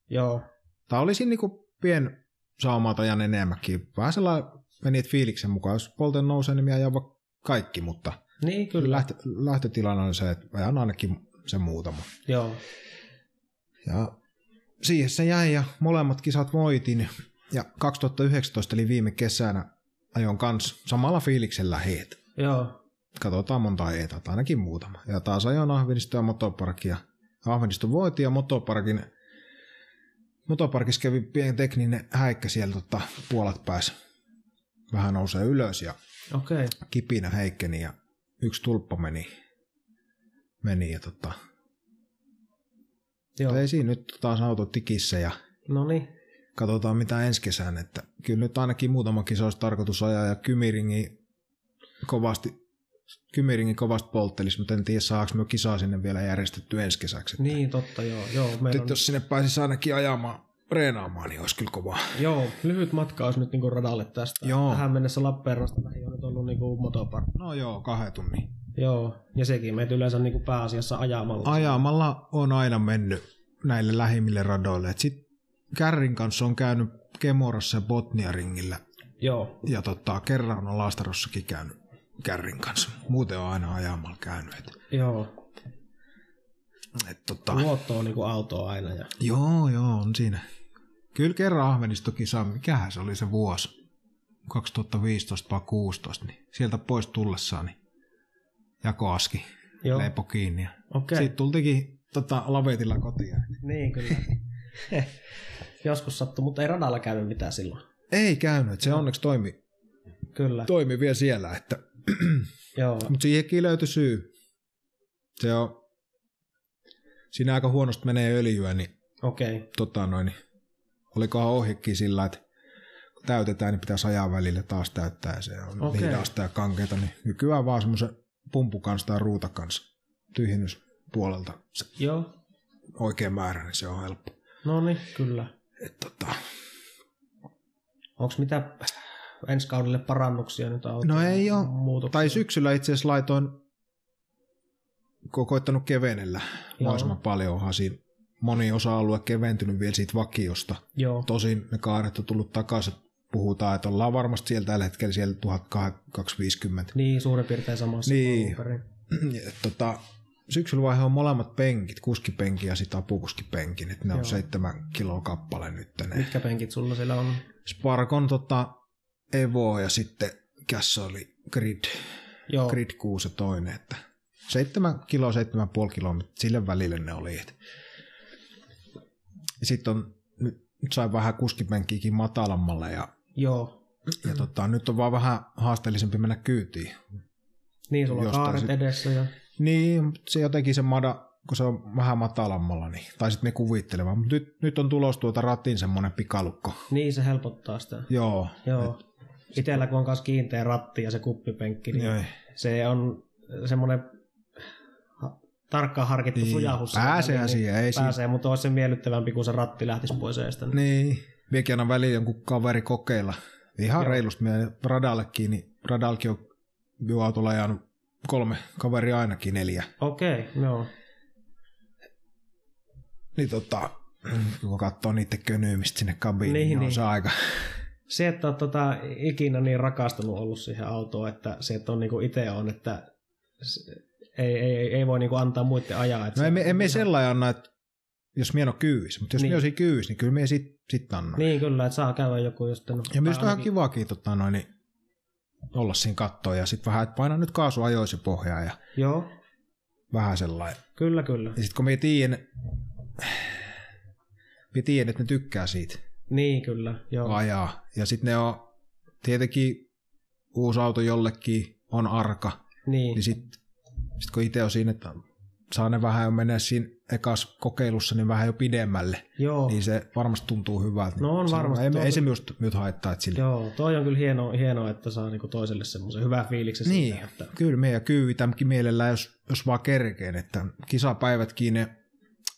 Joo. Tämä oli siinä niinku pien saumalta ja enemmänkin. Vähän sellainen meni fiiliksen mukaan. Jos polten nousee, niin ajan kaikki, mutta niin, kyllä. Lähtö, lähtötilanne on se, että ajan ainakin se muutama. Joo. Ja siihen se jäi ja molemmat kisat voitin. Ja 2019 eli viime kesänä ajon kans samalla fiiliksellä heet. Joo. Katsotaan monta heitä, ainakin muutama. Ja taas ajoin Ahvenisto ja Motoparkia. Ahvenisto voitti ja Motoparkin motoparkissa kävi pieni tekninen häikkä siellä tota, puolet pääs vähän nousee ylös ja Okei. kipinä heikkeni ja yksi tulppa meni, meni ja tota, Joo. ei siinä nyt taas auto tikissä ja No niin. katsotaan mitä ensi kesän, että kyllä nyt ainakin muutama kisa olisi tarkoitus ajaa ja Kymiringi kovasti, Kymiringi kovasti polttelis, mutta en tiedä saako me kisaa sinne vielä järjestetty ensi kesäksi. Että Niin, totta, joo. joo meillä on, jos sinne pääsisi ainakin ajamaan, reenaamaan, niin olisi kyllä kova. Joo, lyhyt matka olisi nyt niinku radalle tästä. Joo. Tähän mennessä Lappeenrannasta lähi on nyt ollut niinku motopark. No joo, kahden tunnin. Joo, ja sekin meitä yleensä niinku pääasiassa ajamalla. Ajamalla on aina mennyt näille lähimmille radoille. Et sit Kärrin kanssa on käynyt Kemorassa ja Botnia-ringillä Joo, ja tota, kerran on Laastarossakin käynyt Kärrin kanssa. Muuten on aina ajamalla käynyt. Et, joo. et, tota, Luotto on niinku autoa aina. Ja... joo, joo, on siinä. Kyllä kerran Ahvenistokin saa, mikähän se oli se vuosi, 2015 vai 16, niin sieltä pois tullessaan, niin jakoaski Joo, leipo kiinni. Ja okei. Sitten tultikin tota, lavetilla kotiin. Niin, kyllä. (laughs) Joskus sattuu, mutta ei radalla käynyt mitään silloin. Ei käynyt, se onneksi toimi, Kyllä, toimi vielä siellä, että, (clears throat) joo. mutta siihenkin löytyi syy. Se on, siinä aika huonosti menee öljyä, niin, Okei, tota noin, niin olikohan ohjekin sillä, että kun täytetään, niin pitäisi ajaa välillä taas täyttää, ja se on okay. hidasta ja kankeita, niin nykyään vaan semmoisen pumpu kanssa tai ruuta kanssa tyhjennyspuolelta se joo. oikea määrä, niin se on helppo. No niin, kyllä. Et, tota, Onko mitä ensi kaudelle parannuksia nyt autoon? No ei oo. Muutoksia? Tai syksyllä itse asiassa laitoin, ko- koittanut kevenellä Joo. mahdollisimman paljon. Onhan siinä moni osa-alue keventynyt vielä siitä vakiosta. Joo, Tosin ne kaaret on tullut takaisin. Puhutaan, että ollaan varmasti siellä tällä hetkellä siellä 1250. niin suurin piirtein samassa Niin. tota, syksyllä vaihe on molemmat penkit, kuskipenki ja sitten apukuskipenkin. Et ne on Joo. seitsemän kiloa kappale nyt. Ne. Mitkä penkit sulla siellä on? Sparkon tota, Evo ja sitten Kässä oli Grid. Joo, Grid 6 ja toinen, että 7 kiloa, 7,5 kiloa, mutta sille välille ne oli. Sitten on, nyt, sain vähän kuskipenkkiäkin matalammalle ja, joo. ja tota, nyt on vaan vähän haasteellisempi mennä kyytiin. Niin, sulla on kaaret sit- edessä ja... Niin, se jotenkin se mada, kun se on vähän matalammalla, niin, tai sitten me kuvittelemme. Mutta nyt, nyt on tulos tuota ratin semmoinen pikalukko. Niin, se helpottaa sitä. Joo. Joo. Itellä kun on kanssa kiinteä ratti ja se kuppipenkki, niin Joo. se on semmoinen ha- tarkkaan harkittu Niin, sujahus. pääseehän siihen, ei siinä- Pääsee, mutta olisi se miellyttävämpi, kun se ratti lähtisi pois eestä. Niin, viekin aina väliin jonkun kaveri kokeilla. Ihan Joo. reilusti meidän radallekin, niin radallekin on minun autolla ajanut kolme kaveria ainakin neljä. Okei, joo. Niin tota, kun katsoo niiden könyymistä sinne kabiiniin, Niin, niin, niin on niin. se aika. Se, että olet tota, ikinä niin rakastunut ollut siihen autoon, että se, että on niinku itse on, että ei, ei, ei, voi niinku antaa muiden ajaa. Että No emme, on emme ihan- sellainen anna, että jos minä en ole kyys, mutta jos Niin. minä olisin kyys, niin kyllä minä sit, sit annan. Niin kyllä, että saa käydä joku just... No, Ja myös ainakin- kivakin tota, noin, niin olla siinä kattoon ja sitten vähän, että paina nyt kaasu ajoisi pohjaa ja Joo, vähän sellainen. kyllä, kyllä. Ja sitten kun minä tiedän, minä tiedän, että ne tykkää siitä, Niin, kyllä, joo. ajaa. Ja sitten ne on tietenkin uusi auto jollekin on arka, Niin, niin sitten sit kun itse on siinä, että saa ne vähän jo mennä siinä ekas kokeilussa niin vähän jo pidemmälle, joo. niin se varmasti tuntuu hyvältä. No on Se varmasti. Ei, ei se myös, myös haittaa, että sille. Joo, toi on kyllä hienoa, hienoa että saa niinku toiselle semmoisen hyvän fiiliksen Niin, siitä, että kyllä me ja kyyvitämmekin mielellään, jos, jos vaan kerkeen, että kisapäivätkin ne,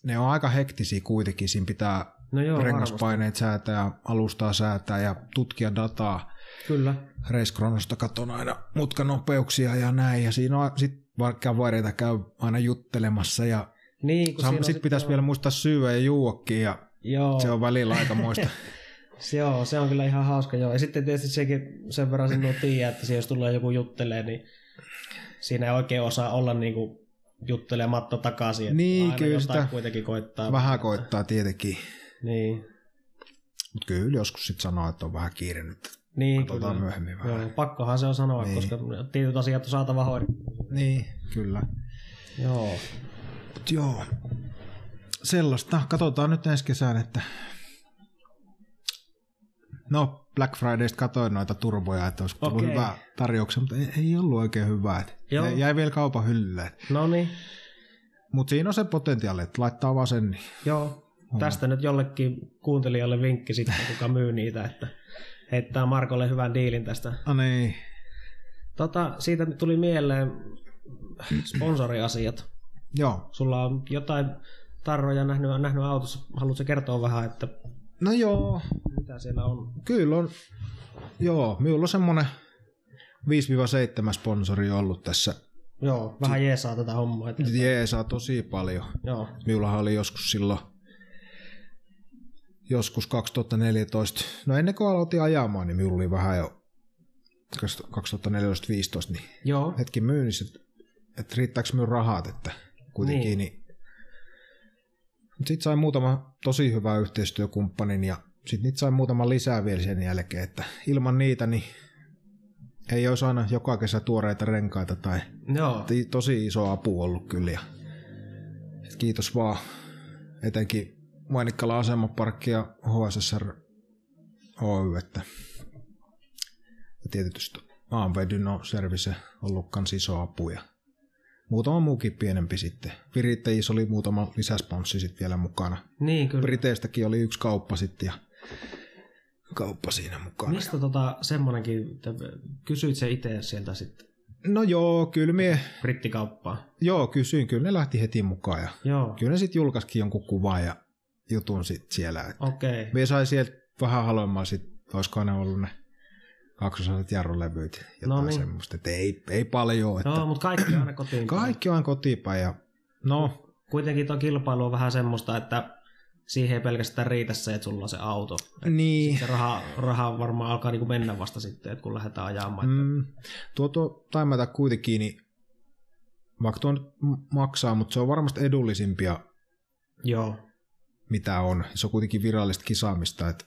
ne on aika hektisiä kuitenkin, siinä pitää no joo, rengaspaineet säätää, alustaa säätää ja tutkia dataa. Kyllä, Reiskronosta katon aina mutkanopeuksia ja näin, ja siinä on sit vaikka vareita käy aina juttelemassa, ja niin, sitten pitäisi on- vielä muistaa syyä ja juuakin, ja Joo, se on välillä aikamoista. (laughs) se, joo, se on kyllä ihan hauska, joo. Ja sitten tietysti sekin sen verran sinua tiedä, että jos tulee joku juttelee, niin siinä ei oikein osaa olla niinku juttelematta takaisin. että Niin, aina kyllä sitä kuitenkin koittaa. Vähän koittaa tietenkin, Niin, mutta kyllä joskus sitten sanoo, että on vähän kiire nyt. Niin Katsotaan kyllä. myöhemmin vähän. Joo, pakkohan se on sanoa, Niin. koska tietyt asiat on saatava hoidettua. Niin, kyllä. Joo, Mut joo, sellaista. Katsotaan nyt ensi kesän, että No, Black Fridaysta katoin noita turboja, että olisi tullut Okei. hyvä tarjouksia, mutta ei, ei ollut oikein hyvää. Joo. Jäi, jäi vielä kaupan hyllylle. No niin, Mutta siinä on se potentiaali, että laittaa vaan sen. Niin. joo. Tästä nyt jollekin kuuntelijalle vinkki sitten, kuka myy niitä, että heittää Markolle hyvän diilin tästä. No niin. Tota, siitä tuli mieleen sponsoriasiat. Joo. Sulla on jotain tarroja nähnyt, nähnyt autossa. Haluatko kertoa vähän, että No joo, mitä siellä on? kyllä on. Joo, minulla on semmonen 5-7 sponsori ollut tässä. Joo, vähän jeesaa tätä hommaa. Että, Jeesaa tosi paljon. joo, Minullahan oli joskus silloin, joskus 2014, no ennen kuin aloitin ajamaan, niin minulla oli vähän jo 2014-2015, niin joo, hetki myynnissä, että, että riittääkö minun rahat, että kuitenkin, niin. niin sitten sain muutama tosi hyvä yhteistyökumppanin ja sitten niitä sain muutama lisää vielä sen jälkeen, että ilman niitä niin ei olisi aina joka kesä tuoreita renkaita tai joo, Ti- tosi iso apu ollut kyllä. Ja kiitos vaan etenkin Mainikkala asemaparkki ja HSSR Oy, että ja tietysti AMV Dyno Service on ollut kans iso apu ja muutama muukin pienempi sitten. Virittäjissä oli muutama lisäsponssi sitten vielä mukana. niin kyllä. Briteistäkin oli yksi kauppa sitten ja kauppa siinä mukana. Mistä tota semmonenkin, että kysyit se itse sieltä sitten No joo, kyllä mie, brittikauppaa? joo, kysyin, kyllä ne lähti heti mukaan ja Joo, Kyllä ne sitten julkaisikin jonkun kuvan ja jutun sit siellä. Okei. Okay. Me sai sieltä vähän halvemmalla sit, olisiko ne ollut ne kaksosaiset jarrulevyt, jotain No niin. semmoista. Et ei, ei paljon, että Joo, mutta kaikki on aina kotiin. kaikki on kotipäin ja no, Kuitenkin tuo kilpailu on vähän semmoista, että siihen ei pelkästään riitä se, että sulla on se auto. niin. Se raha, raha varmaan alkaa niinku mennä vasta sitten, että kun lähdetään ajamaan. Mm. Mm, tuo, tuo taimata kuitenkin, niin vaikka tuo nyt m- maksaa, mutta se on varmasti edullisimpia, Joo, mitä on. Se on kuitenkin virallista kisaamista, että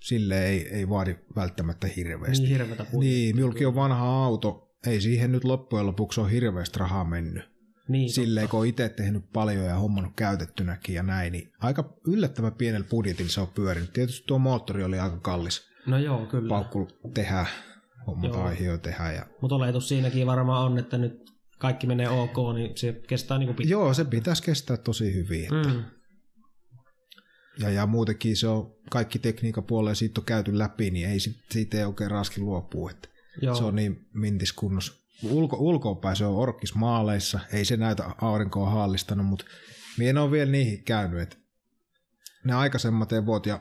sille ei, ei vaadi välttämättä hirveästi. niin hirveätä. Niin, minullakin on vanha auto. Ei siihen nyt loppujen lopuksi ole hirveästi rahaa mennyt. niin Silleen, kun on itse tehnyt paljon ja hommannut käytettynäkin ja näin, niin aika yllättävän pienellä budjetilla se on pyörinyt. Tietysti tuo moottori oli aika kallis No joo, kyllä. paukku tehdä, hommata aihio tehdä. Ja... Mutta oletus siinäkin varmaan on, että nyt kaikki menee ok, niin se kestää niinku pitkään. Joo, se pitäisi kestää tosi hyvin. Mm. Ja, ja muutenkin se on kaikki tekniikan puoleen siitä on käyty läpi, niin ei siitä ei oikein raskin luopua. Että Joo. Se on niin mintis kunnossa. Ulko, ulkoapäin se on orkkis maaleissa, ei se näytä aurinkoa haallistanut, mutta minä en ole vielä niihin käynyt. Et ne aikaisemmat evot ja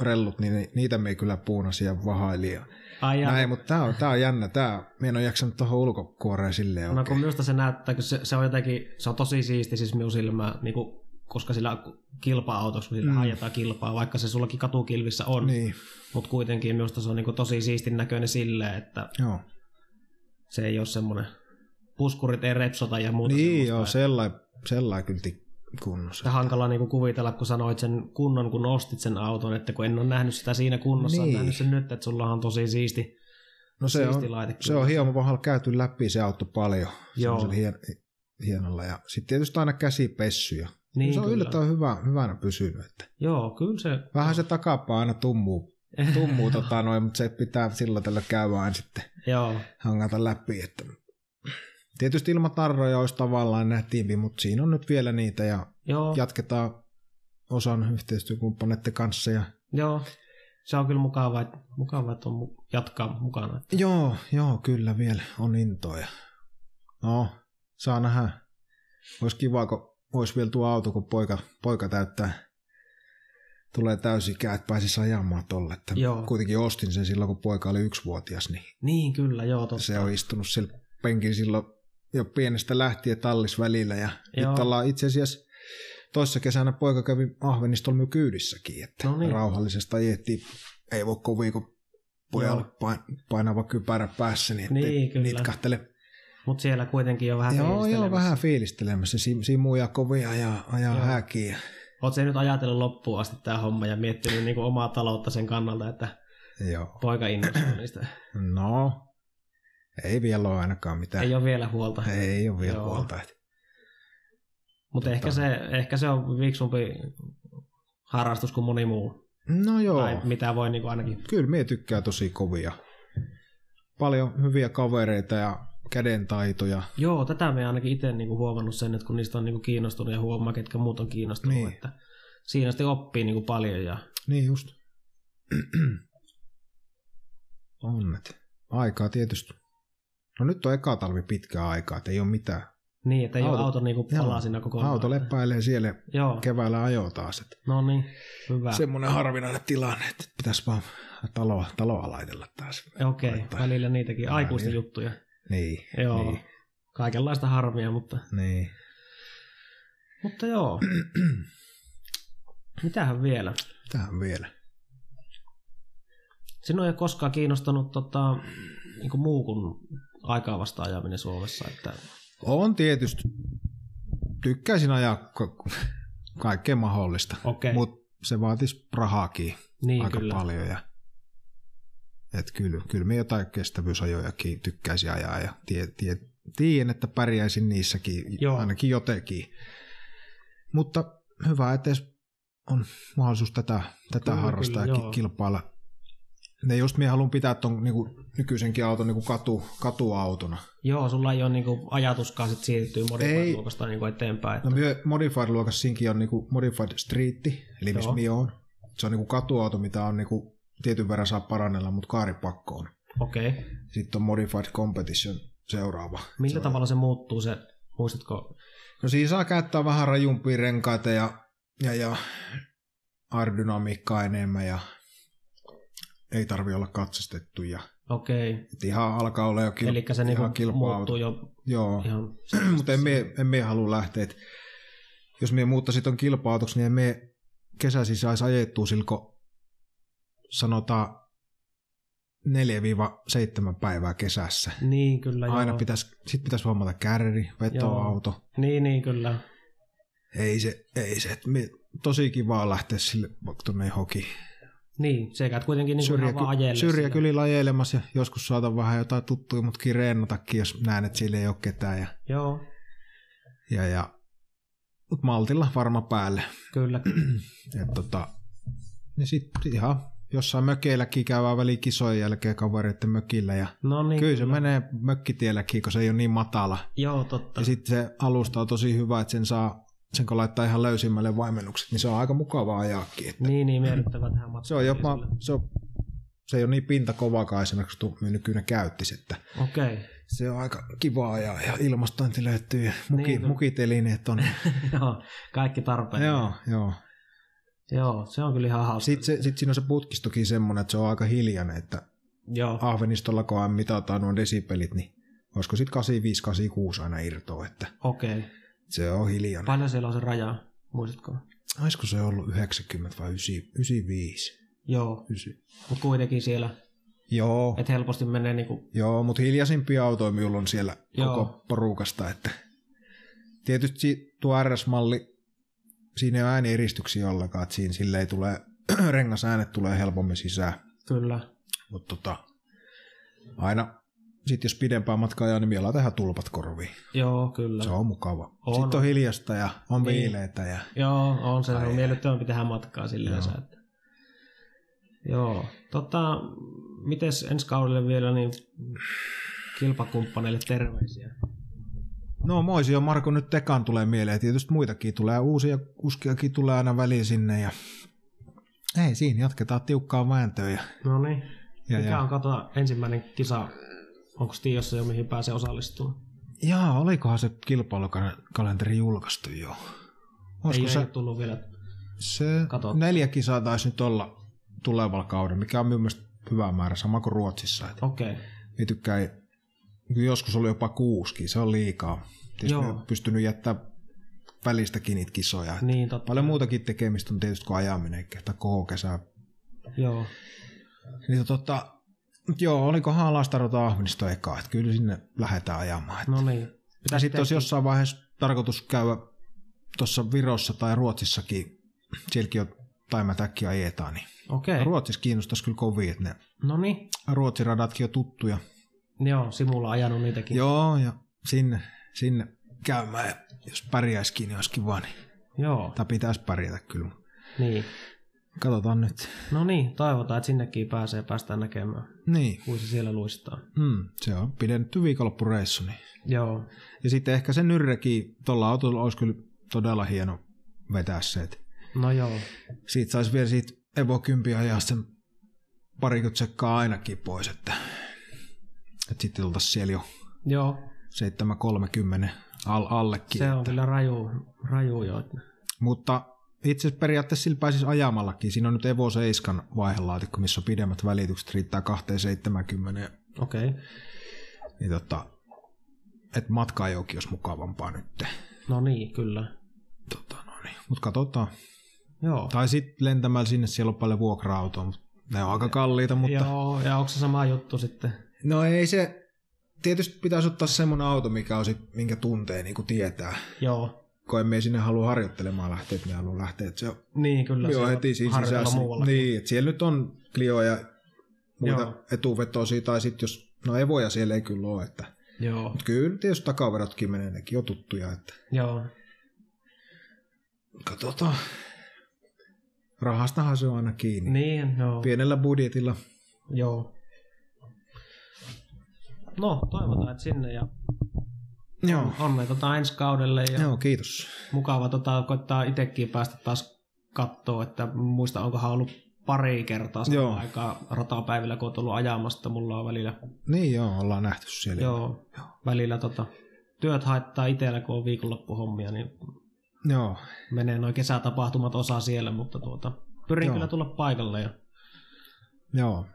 rellut, niin ni- niitä me ei kyllä puunasi ja vahaili. Ja Ai näin, mutta tämä on, tää on jännä. Tää, minä en ole jaksanut tuohon ulkokuoreen silleen No kun oikein. minusta se näyttää, kun se, se on jotenkin, se on tosi siisti siis minun silmään, niin kuin, koska sillä kilpa-autossa, kun sillä mm. Ajetaan kilpaa, vaikka se sullakin katukilvissä on, niin. Mutta kuitenkin minusta se on niin kuin, tosi siistin näköinen silleen, että joo. se ei ole semmoinen, puskurit ei repsota ja muuta Niin joo, sellainen, sellainen kyllä kunnossa. Ja hankala niin kuin kuvitella, kun sanoit sen kunnon, kun ostit sen auton, että kun en ole nähnyt sitä siinä kunnossa, niin. Nähnyt sen nyt, että sulla on tosi siisti, No se siisti on, laite. se on hieman kohdalla käyty läpi se auto paljon. Joo. Hien, hienolla. Ja sitten tietysti aina käsipessy. Ja Niin, se on kyllä. yllättävän hyvä, hyvänä pysynyt. Että Joo, kyllä se, vähän se takapaa aina tummuu, (laughs) tummuu tota noin, mutta se pitää silloin tällä käydä aina sitten joo, hangata läpi. Että tietysti ilman tarroja olisi tavallaan nähtiimpi, mutta siinä on nyt vielä niitä ja joo, jatketaan osan yhteistyökumppaneiden kanssa. Ja... joo. Se on kyllä mukava, että, mukava, että on jatkaa mukana. Että. Joo, joo, kyllä vielä on intoja. No, saa nähdä. Olisi kiva, kun olisi vielä tuo auto, kun poika, poika täyttää, tulee täysikää, että pääsisi ajamaan tolle. Että Joo. kuitenkin ostin sen silloin, kun poika oli yksivuotias, niin Niin, kyllä, joo, totta. se on istunut siellä penkin silloin jo pienestä lähtien tallis välillä. Ja Joo. nyt ollaan itse asiassa toissa kesänä poika kävi Ahvenistolmy kyydissäkin, että No niin. rauhallisesta ajettiin. Ei voi kovin, kun pojalle pain- painava kypärä päässä, niin, Niin, nitkahtele. Mutta siellä kuitenkin on vähän Joo, joo, fiilistelemässä. vähän fiilistelemässä. Sim- Simuja kovia ja ajaa Joo. häkiä. Oletko se nyt ajatellut loppuun asti tämä homma ja miettinyt niinku omaa taloutta sen kannalta, että Joo. poika innostuu niistä? No, ei vielä ole ainakaan mitään. Ei ole vielä huolta. ei ole vielä Joo. huolta. että- Mutta ehkä se, ehkä se on viksumpi harrastus kuin moni muu. No joo. Tai mitä voi niin kuin ainakin... Kyllä mie tykkää tosi kovia. Paljon hyviä kavereita ja kädentaitoja. Joo, tätä me ainakin itse niin kuin huomannut sen, että kun niistä on niin kuin kiinnostunut ja huomaa, ketkä muut on kiinnostunut, Niin. että siinä sitten oppii niin kuin paljon ja Niin just. (clears throat) Onnet. Aikaa tietysti. No nyt on eka talvi pitkä aikaa, että ei ole mitään. niin, että ei Auto- ole auto niin kuin Joo. palaa siinä koko Auto leppäilee siellä Joo, keväällä ajo taas. Että no niin, hyvä. semmoinen harvinainen tilanne, että pitäisi vaan taloa, taloa laitella taas. Okei, laittaa. välillä niitäkin Välillä. aikuisten juttuja. Niin. Joo, Niin. kaikenlaista harmia, mutta, niin. mutta joo. (clears throat) Mitähän vielä? Tähän vielä. Sinua ei ole koskaan kiinnostanut tota, niin kuin muu kuin aikaa vasta ajaminen Suomessa. Että, On tietysti. Tykkäisin ajaa ka- kaikkea mahdollista. Okei. Mutta se vaatisi rahaakin niin, aika kyllä. paljon. Ja, et kyllä, kyllä me jotain kestävyysajojakin tykkäisin ajaa ja tie, tie, tiedän, että pärjäisin niissäkin Joo. ainakin jotenkin. Mutta hyvä, että on mahdollisuus tätä, tätä Kyllä, harrastaa kyllä, ja joo. kilpailla. Ne just minä haluan pitää ton niinku, nykyisenkin auton niinku katu, katuautona. Joo, sulla ei ole niin kuin, ajatuskaan sit siirtyä Ei. modified-luokasta niin kuin eteenpäin. Että, No myö Modified-luokassa siinkin on niinku Modified Street, eli missä minä on. Se on niinku katuauto, mitä on niinku tietyn verran saa parannella, mutta kaaripakko on. Okei. Okay. Sitten on Modified Competition seuraava. Millä se on- tavalla se muuttuu se, muistatko? No siinä saa käyttää vähän rajumpia renkaita ja, ja, ja aerodynamiikkaa enemmän ja ei tarvi olla katsastettu. Ja, Okei. et ihan alkaa olla jo kil, Eli se niin ihan kilpa-auto. muuttuu jo Joo, ihan... (clears throat) mutta en mie, en mie halua lähteä. Et jos mie muuttaisin ton kilpa-autoksi, niin en mie kesäisin saisi ajettua silko sanotaan 4-7 päivää kesässä. Niin, kyllä Aina joo. pitäisi, sit pitäisi hommata kärri, vetoauto. Niin, niin, kyllä. Ei se, ei se. Me, tosi kiva lähteä sille tuonne johonkin Niin, sekä kuitenkin niin ihan vaan ajelle sillä. syrjäkylillä ajelemassa ja joskus saatan vähän jotain tuttuja mutkin reenatakin, jos näen, että sillä ei ole ketään. Ja, Joo, ja, ja, mut maltilla varma päälle. kyllä. (clears throat) Et tota, niin sit ihan jossain mökeilläkin käydään väliin kisojen jälkeen kavereiden mökillä ja No niin, kyllä se menee mökkitielläkin, kun se ei ole niin matala. Joo, totta. Ja sitten se alusta on tosi hyvä, että sen saa, sen kun laittaa ihan löysimmälle vaimennukset, niin se on aika mukavaa ajaakin. Että Niin, niin, miellyttävää tähän matkaan. se on jopa, se, on, se ei ole niin pintakovakaan esimerkiksi kuin nykyinen käyttis, että Okei. se on aika kivaa ja, ja ilmastointi löytyy ja muki, Niin, kyllä. mukitelineet on. (laughs) Joo, kaikki tarpeet. joo, joo. Joo, se on kyllä ihan hauska. Sitten se, sit siinä on se putkistokin semmoinen, että se on aika hiljainen, että Joo, Ahvenistolla kun mitataan nuo desipelit, niin olisiko sitten 85-86 aina irtoa, että okei. Okay. Se on hiljainen. Paljon siellä on se raja, muistatko? Olisiko se ollut 90 vai 9, 95? Joo, 9. mutta kuitenkin siellä, Joo, että helposti menee niinku, joo mutta hiljaisimpia autoja minulla on siellä Joo. koko porukasta, että tietysti tuo RS-malli, siinä ei ole äänieristyksiä ollenkaan, että siinä sille ei tule, (clears throat) rengasäänet tulee helpommin sisään, kyllä. mutta tota, aina sitten jos pidempää matkaa ajaa, niin mielellä tehdään tulpat korviin. Joo, kyllä. Se on mukava. On. Sitten on hiljasta ja on Niin. viileitä ja Joo, on se, Ai on miellyttävämpi tehdä matkaa silleen. Joo. Että... Joo, tota, mites ensi kaudelle vielä niin kilpakumppaneille terveisiä? No Moisi ja Marko nyt tekaan tulee mieleen. Tietysti muitakin tulee, uusia kuskiakin tulee aina väliin sinne ja ei siinä, jatketaan tiukkaa vääntöä. Ja, No niin. ja, Mikä ja. on kato ensimmäinen kisa? Onko tiedossa jo mihin pääsee osallistumaan? Jaa, olikohan se kilpailukalenteri julkaistu jo? Ei, Olisiko ei se, ole tullut vielä. se katsottu. neljä kisaa taisi nyt olla tulevalla kaudella, mikä on mielestäni hyvä määrä, sama kuin Ruotsissa. Okei. ei tykkää, joskus oli jopa kuuski, se on liikaa. Tietysti Joo. pystynyt jättää välistäkin niitä kisoja. Niin, totta. Paljon muutakin tekemistä on tietysti kuin ajaminen, kehtaa koko kesä. Joo. Niin tota, joo, olikohan Alastarota Ahvenisto eka, että kyllä sinne lähdetään ajamaan. No niin. ja sitten olisi jossain vaiheessa tarkoitus käydä tuossa Virossa tai Ruotsissakin, sielläkin on taimätäkkiä ajetaan, niin Okei. Ruotsissa kiinnostaisi kyllä kovin, että ne No niin. Ruotsin radatkin on tuttuja. Joo, Simulla on ajanut niitäkin. Joo, ja sinne, sinne käymään, jos pärjäisikin, niin olisi kiva, niin, Joo. tai pitäisi pärjätä kyllä. Niin. Katsotaan nyt. No niin, toivotaan, että sinnekin pääsee päästään näkemään, Niin, kuin se siellä luistaa. mm, se on pidetty viikonloppureissu. Niin. Joo, Ja sitten ehkä se nyrreki, tuolla autolla olisi kyllä todella hieno vetää se. että no joo. siitä saisi vielä siitä Evo 10 ajaa sen parikymmentä sekkaa ainakin pois, että, että sitten oltaisiin siellä jo Joo, 7.30 al, allekin. se on että. kyllä raju, raju jo. Mutta itse asiassa periaatteessa sillä pääsisi ajamallakin. Siinä on nyt Evo 7 vaihelaatikko, missä on pidemmät välitykset, riittää 270. Okei, okay. Niin tota, että matka ajokin olisi mukavampaa nyt. no niin, kyllä. Tota, no niin. Mutta katsotaan. Joo. Tai sitten lentämällä sinne, siellä on paljon vuokra-autoa, mutta ne on aika kalliita, mutta... Joo, ja onko se sama juttu sitten? No ei se... Tietysti pitäisi ottaa semmoinen auto, mikä on sit, minkä tuntee, niin kuin tietää. Joo, Emme sinne halua harjoittelemaan lähteä, että me haluaa lähteä. Että se niin kyllä. joo, heti siinä sisässä. Niin, että siellä nyt on Clio ja muita Joo. etuvetosia, tai sitten jos... No Evoja siellä ei kyllä ole, että... Joo, Mutta kyllä tietysti takaverotkin menee, nekin on tuttuja, että... joo. Katsotaan. Rahastahan se on aina kiinni. Niin, joo. Pienellä budjetilla. Joo. No, toivotaan, että sinne ja Joo. onne tota ensi kaudelle ja Joo, kiitos. mukava tota, koittaa itsekin päästä taas katsoa, että muista onkohan ollut pari kertaa Joo. samaan aikaa ratapäivillä, kun olet ollut ajamasta. Mulla on välillä, Niin joo, ollaan nähty siellä. joo, välillä tota, työt haittaa itsellä, kun on viikonloppuhommia, niin Joo. menee noin kesätapahtumat osa siellä, mutta tuota, pyrin Joo. kyllä tulla paikalle ja Joo.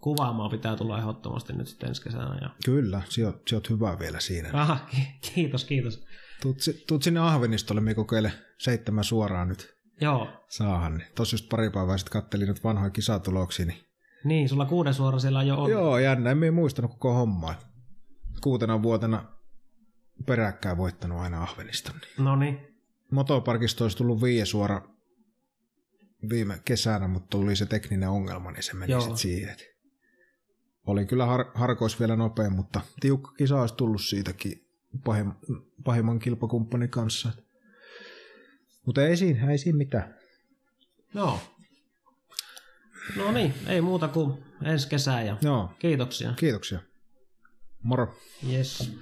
Kuvaamaan pitää tulla ehdottomasti nyt sitten ensi kesänä. Ja... Kyllä, sä oot, hyvä vielä siinä. Aha, ki- kiitos, kiitos. Tuut, tuut sinne Ahvenistolle, me kokeile seitsemän suoraan nyt Joo, saahan. Niin. Tossa just pari päivää sitten kattelin nyt vanhoja kisatuloksia. Niin... niin, sulla kuuden suora siellä jo on. Joo, jännä, en muistanut koko hommaa. Kuutena vuotena peräkkäin voittanut aina Ahveniston. Niin. No niin, Motoparkista olisi tullut viie suora viime kesänä, mutta tuli se tekninen ongelma, niin se meni sitten siihen. Oli kyllä har- harkois vielä nopea, mutta tiukka kisa olisi tullut siitäkin pahim- pahimman kilpakumppanin kanssa. Mutta ei siinä, ei siinä mitään. joo. No niin, ei muuta kuin ensi kesää ja Joo, kiitoksia. kiitoksia. Moro. Yes.